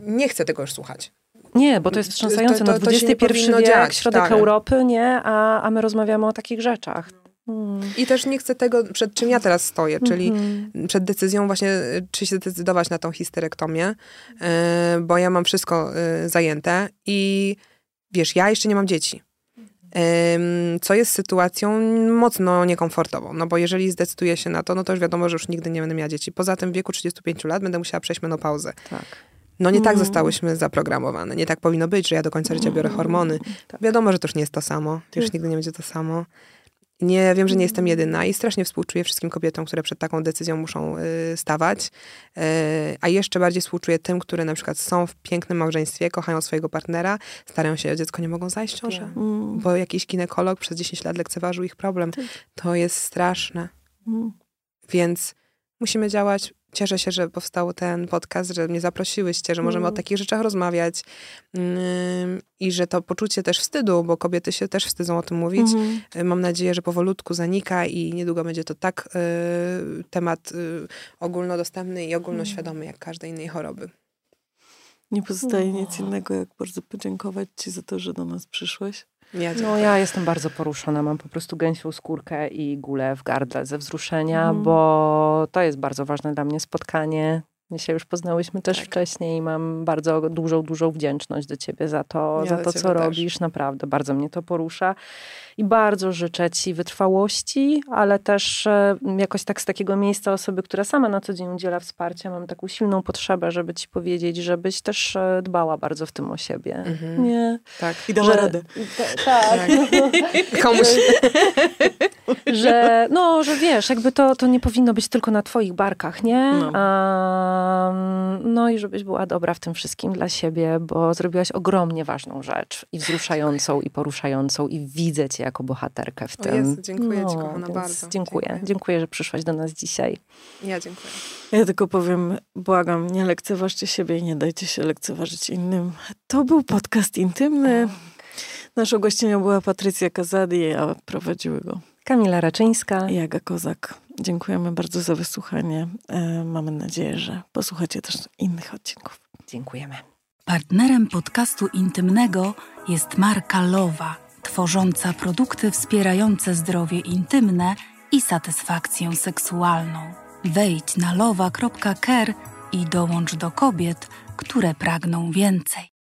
C: Nie chcę tego już słuchać.
A: Nie, bo to jest
C: To-
A: wstrząsające.
C: to-
A: no
C: to się nie
A: XXI wiek,
C: dziać,
A: środek
C: tak.
A: Europy, nie? A, a my rozmawiamy o takich rzeczach.
C: I też nie chcę tego, przed czym ja teraz stoję, czyli przed decyzją właśnie, y, czy się zdecydować na tą histerektomię, y, bo ja mam wszystko y, zajęte i wiesz, ja jeszcze nie mam dzieci. Co jest sytuacją mocno niekomfortową, no bo jeżeli zdecyduję się na to, no to już wiadomo, że już nigdy nie będę miała dzieci. Poza tym w wieku 35 lat będę musiała przejść menopauzę.
A: Tak.
C: No nie tak zostałyśmy zaprogramowane. Nie tak powinno być, że ja do końca życia biorę hormony. Wiadomo, że to już nie jest to samo. To już nigdy nie będzie to samo. Nie, wiem, że nie jestem jedyna i strasznie współczuję wszystkim kobietom, które przed taką decyzją muszą y, stawać. Y, a jeszcze bardziej współczuję tym, które na przykład są w pięknym małżeństwie, kochają swojego partnera, starają się o dziecko, nie mogą zajść w ciążę. Bo jakiś ginekolog przez 10 lat lekceważył ich problem. To jest straszne. Więc musimy działać. Cieszę się, że powstał ten podcast, że mnie zaprosiłyście, że możemy o takich rzeczach rozmawiać Ym, i że to poczucie też wstydu, bo kobiety się też wstydzą o tym mówić. Y, Mam nadzieję, że powolutku zanika i niedługo będzie to tak y, temat y, ogólnodostępny i ogólnoświadomy jak każdej innej choroby.
B: Nie pozostaje nic innego, jak bardzo podziękować ci za to, że do nas przyszłeś.
C: Ja
A: No ja jestem bardzo poruszona, mam po prostu gęsią skórkę i gulę w gardle ze wzruszenia, bo to jest bardzo ważne dla mnie spotkanie. My się już poznałyśmy też wcześniej i mam bardzo dużą, dużą wdzięczność do ciebie za to,
C: Ja
A: za to co
C: też.
A: robisz. Naprawdę, bardzo mnie to porusza. I bardzo życzę ci wytrwałości, ale też e, jakoś tak z takiego miejsca osoby, która sama na co dzień udziela wsparcia, mam taką silną potrzebę, żeby ci powiedzieć, żebyś też e, dbała bardzo w tym o siebie. Nie.
C: Tak.
B: I dała radę.
A: Ta- tak.
C: Komuś.
A: że, no, że wiesz, jakby to, to nie powinno być tylko na twoich barkach, nie?
B: No.
A: A, no i żebyś była dobra w tym wszystkim dla siebie, bo zrobiłaś ogromnie ważną rzecz i wzruszającą, i poruszającą i widzę cię jako bohaterkę w
C: O
A: tym.
C: Jezu, dziękuję ci, kochana, bardzo.
A: Dziękuję.
C: Dziękuję.
A: dziękuję. że przyszłaś do nas dzisiaj.
C: Ja dziękuję.
B: Ja tylko powiem, błagam, nie lekceważcie siebie i nie dajcie się lekceważyć innym. To był podcast intymny. Naszą gościnią była Patrycja Kazadi, a prowadziły go
A: Kamila Raczyńska.
B: i Jaga Kozak. Dziękujemy bardzo za wysłuchanie. E, mamy nadzieję, że posłuchacie też innych odcinków.
A: Dziękujemy.
D: Partnerem podcastu intymnego jest marka Lowa, tworząca produkty wspierające zdrowie intymne i satysfakcję seksualną. Wejdź na lowa.care i dołącz do kobiet, które pragną więcej.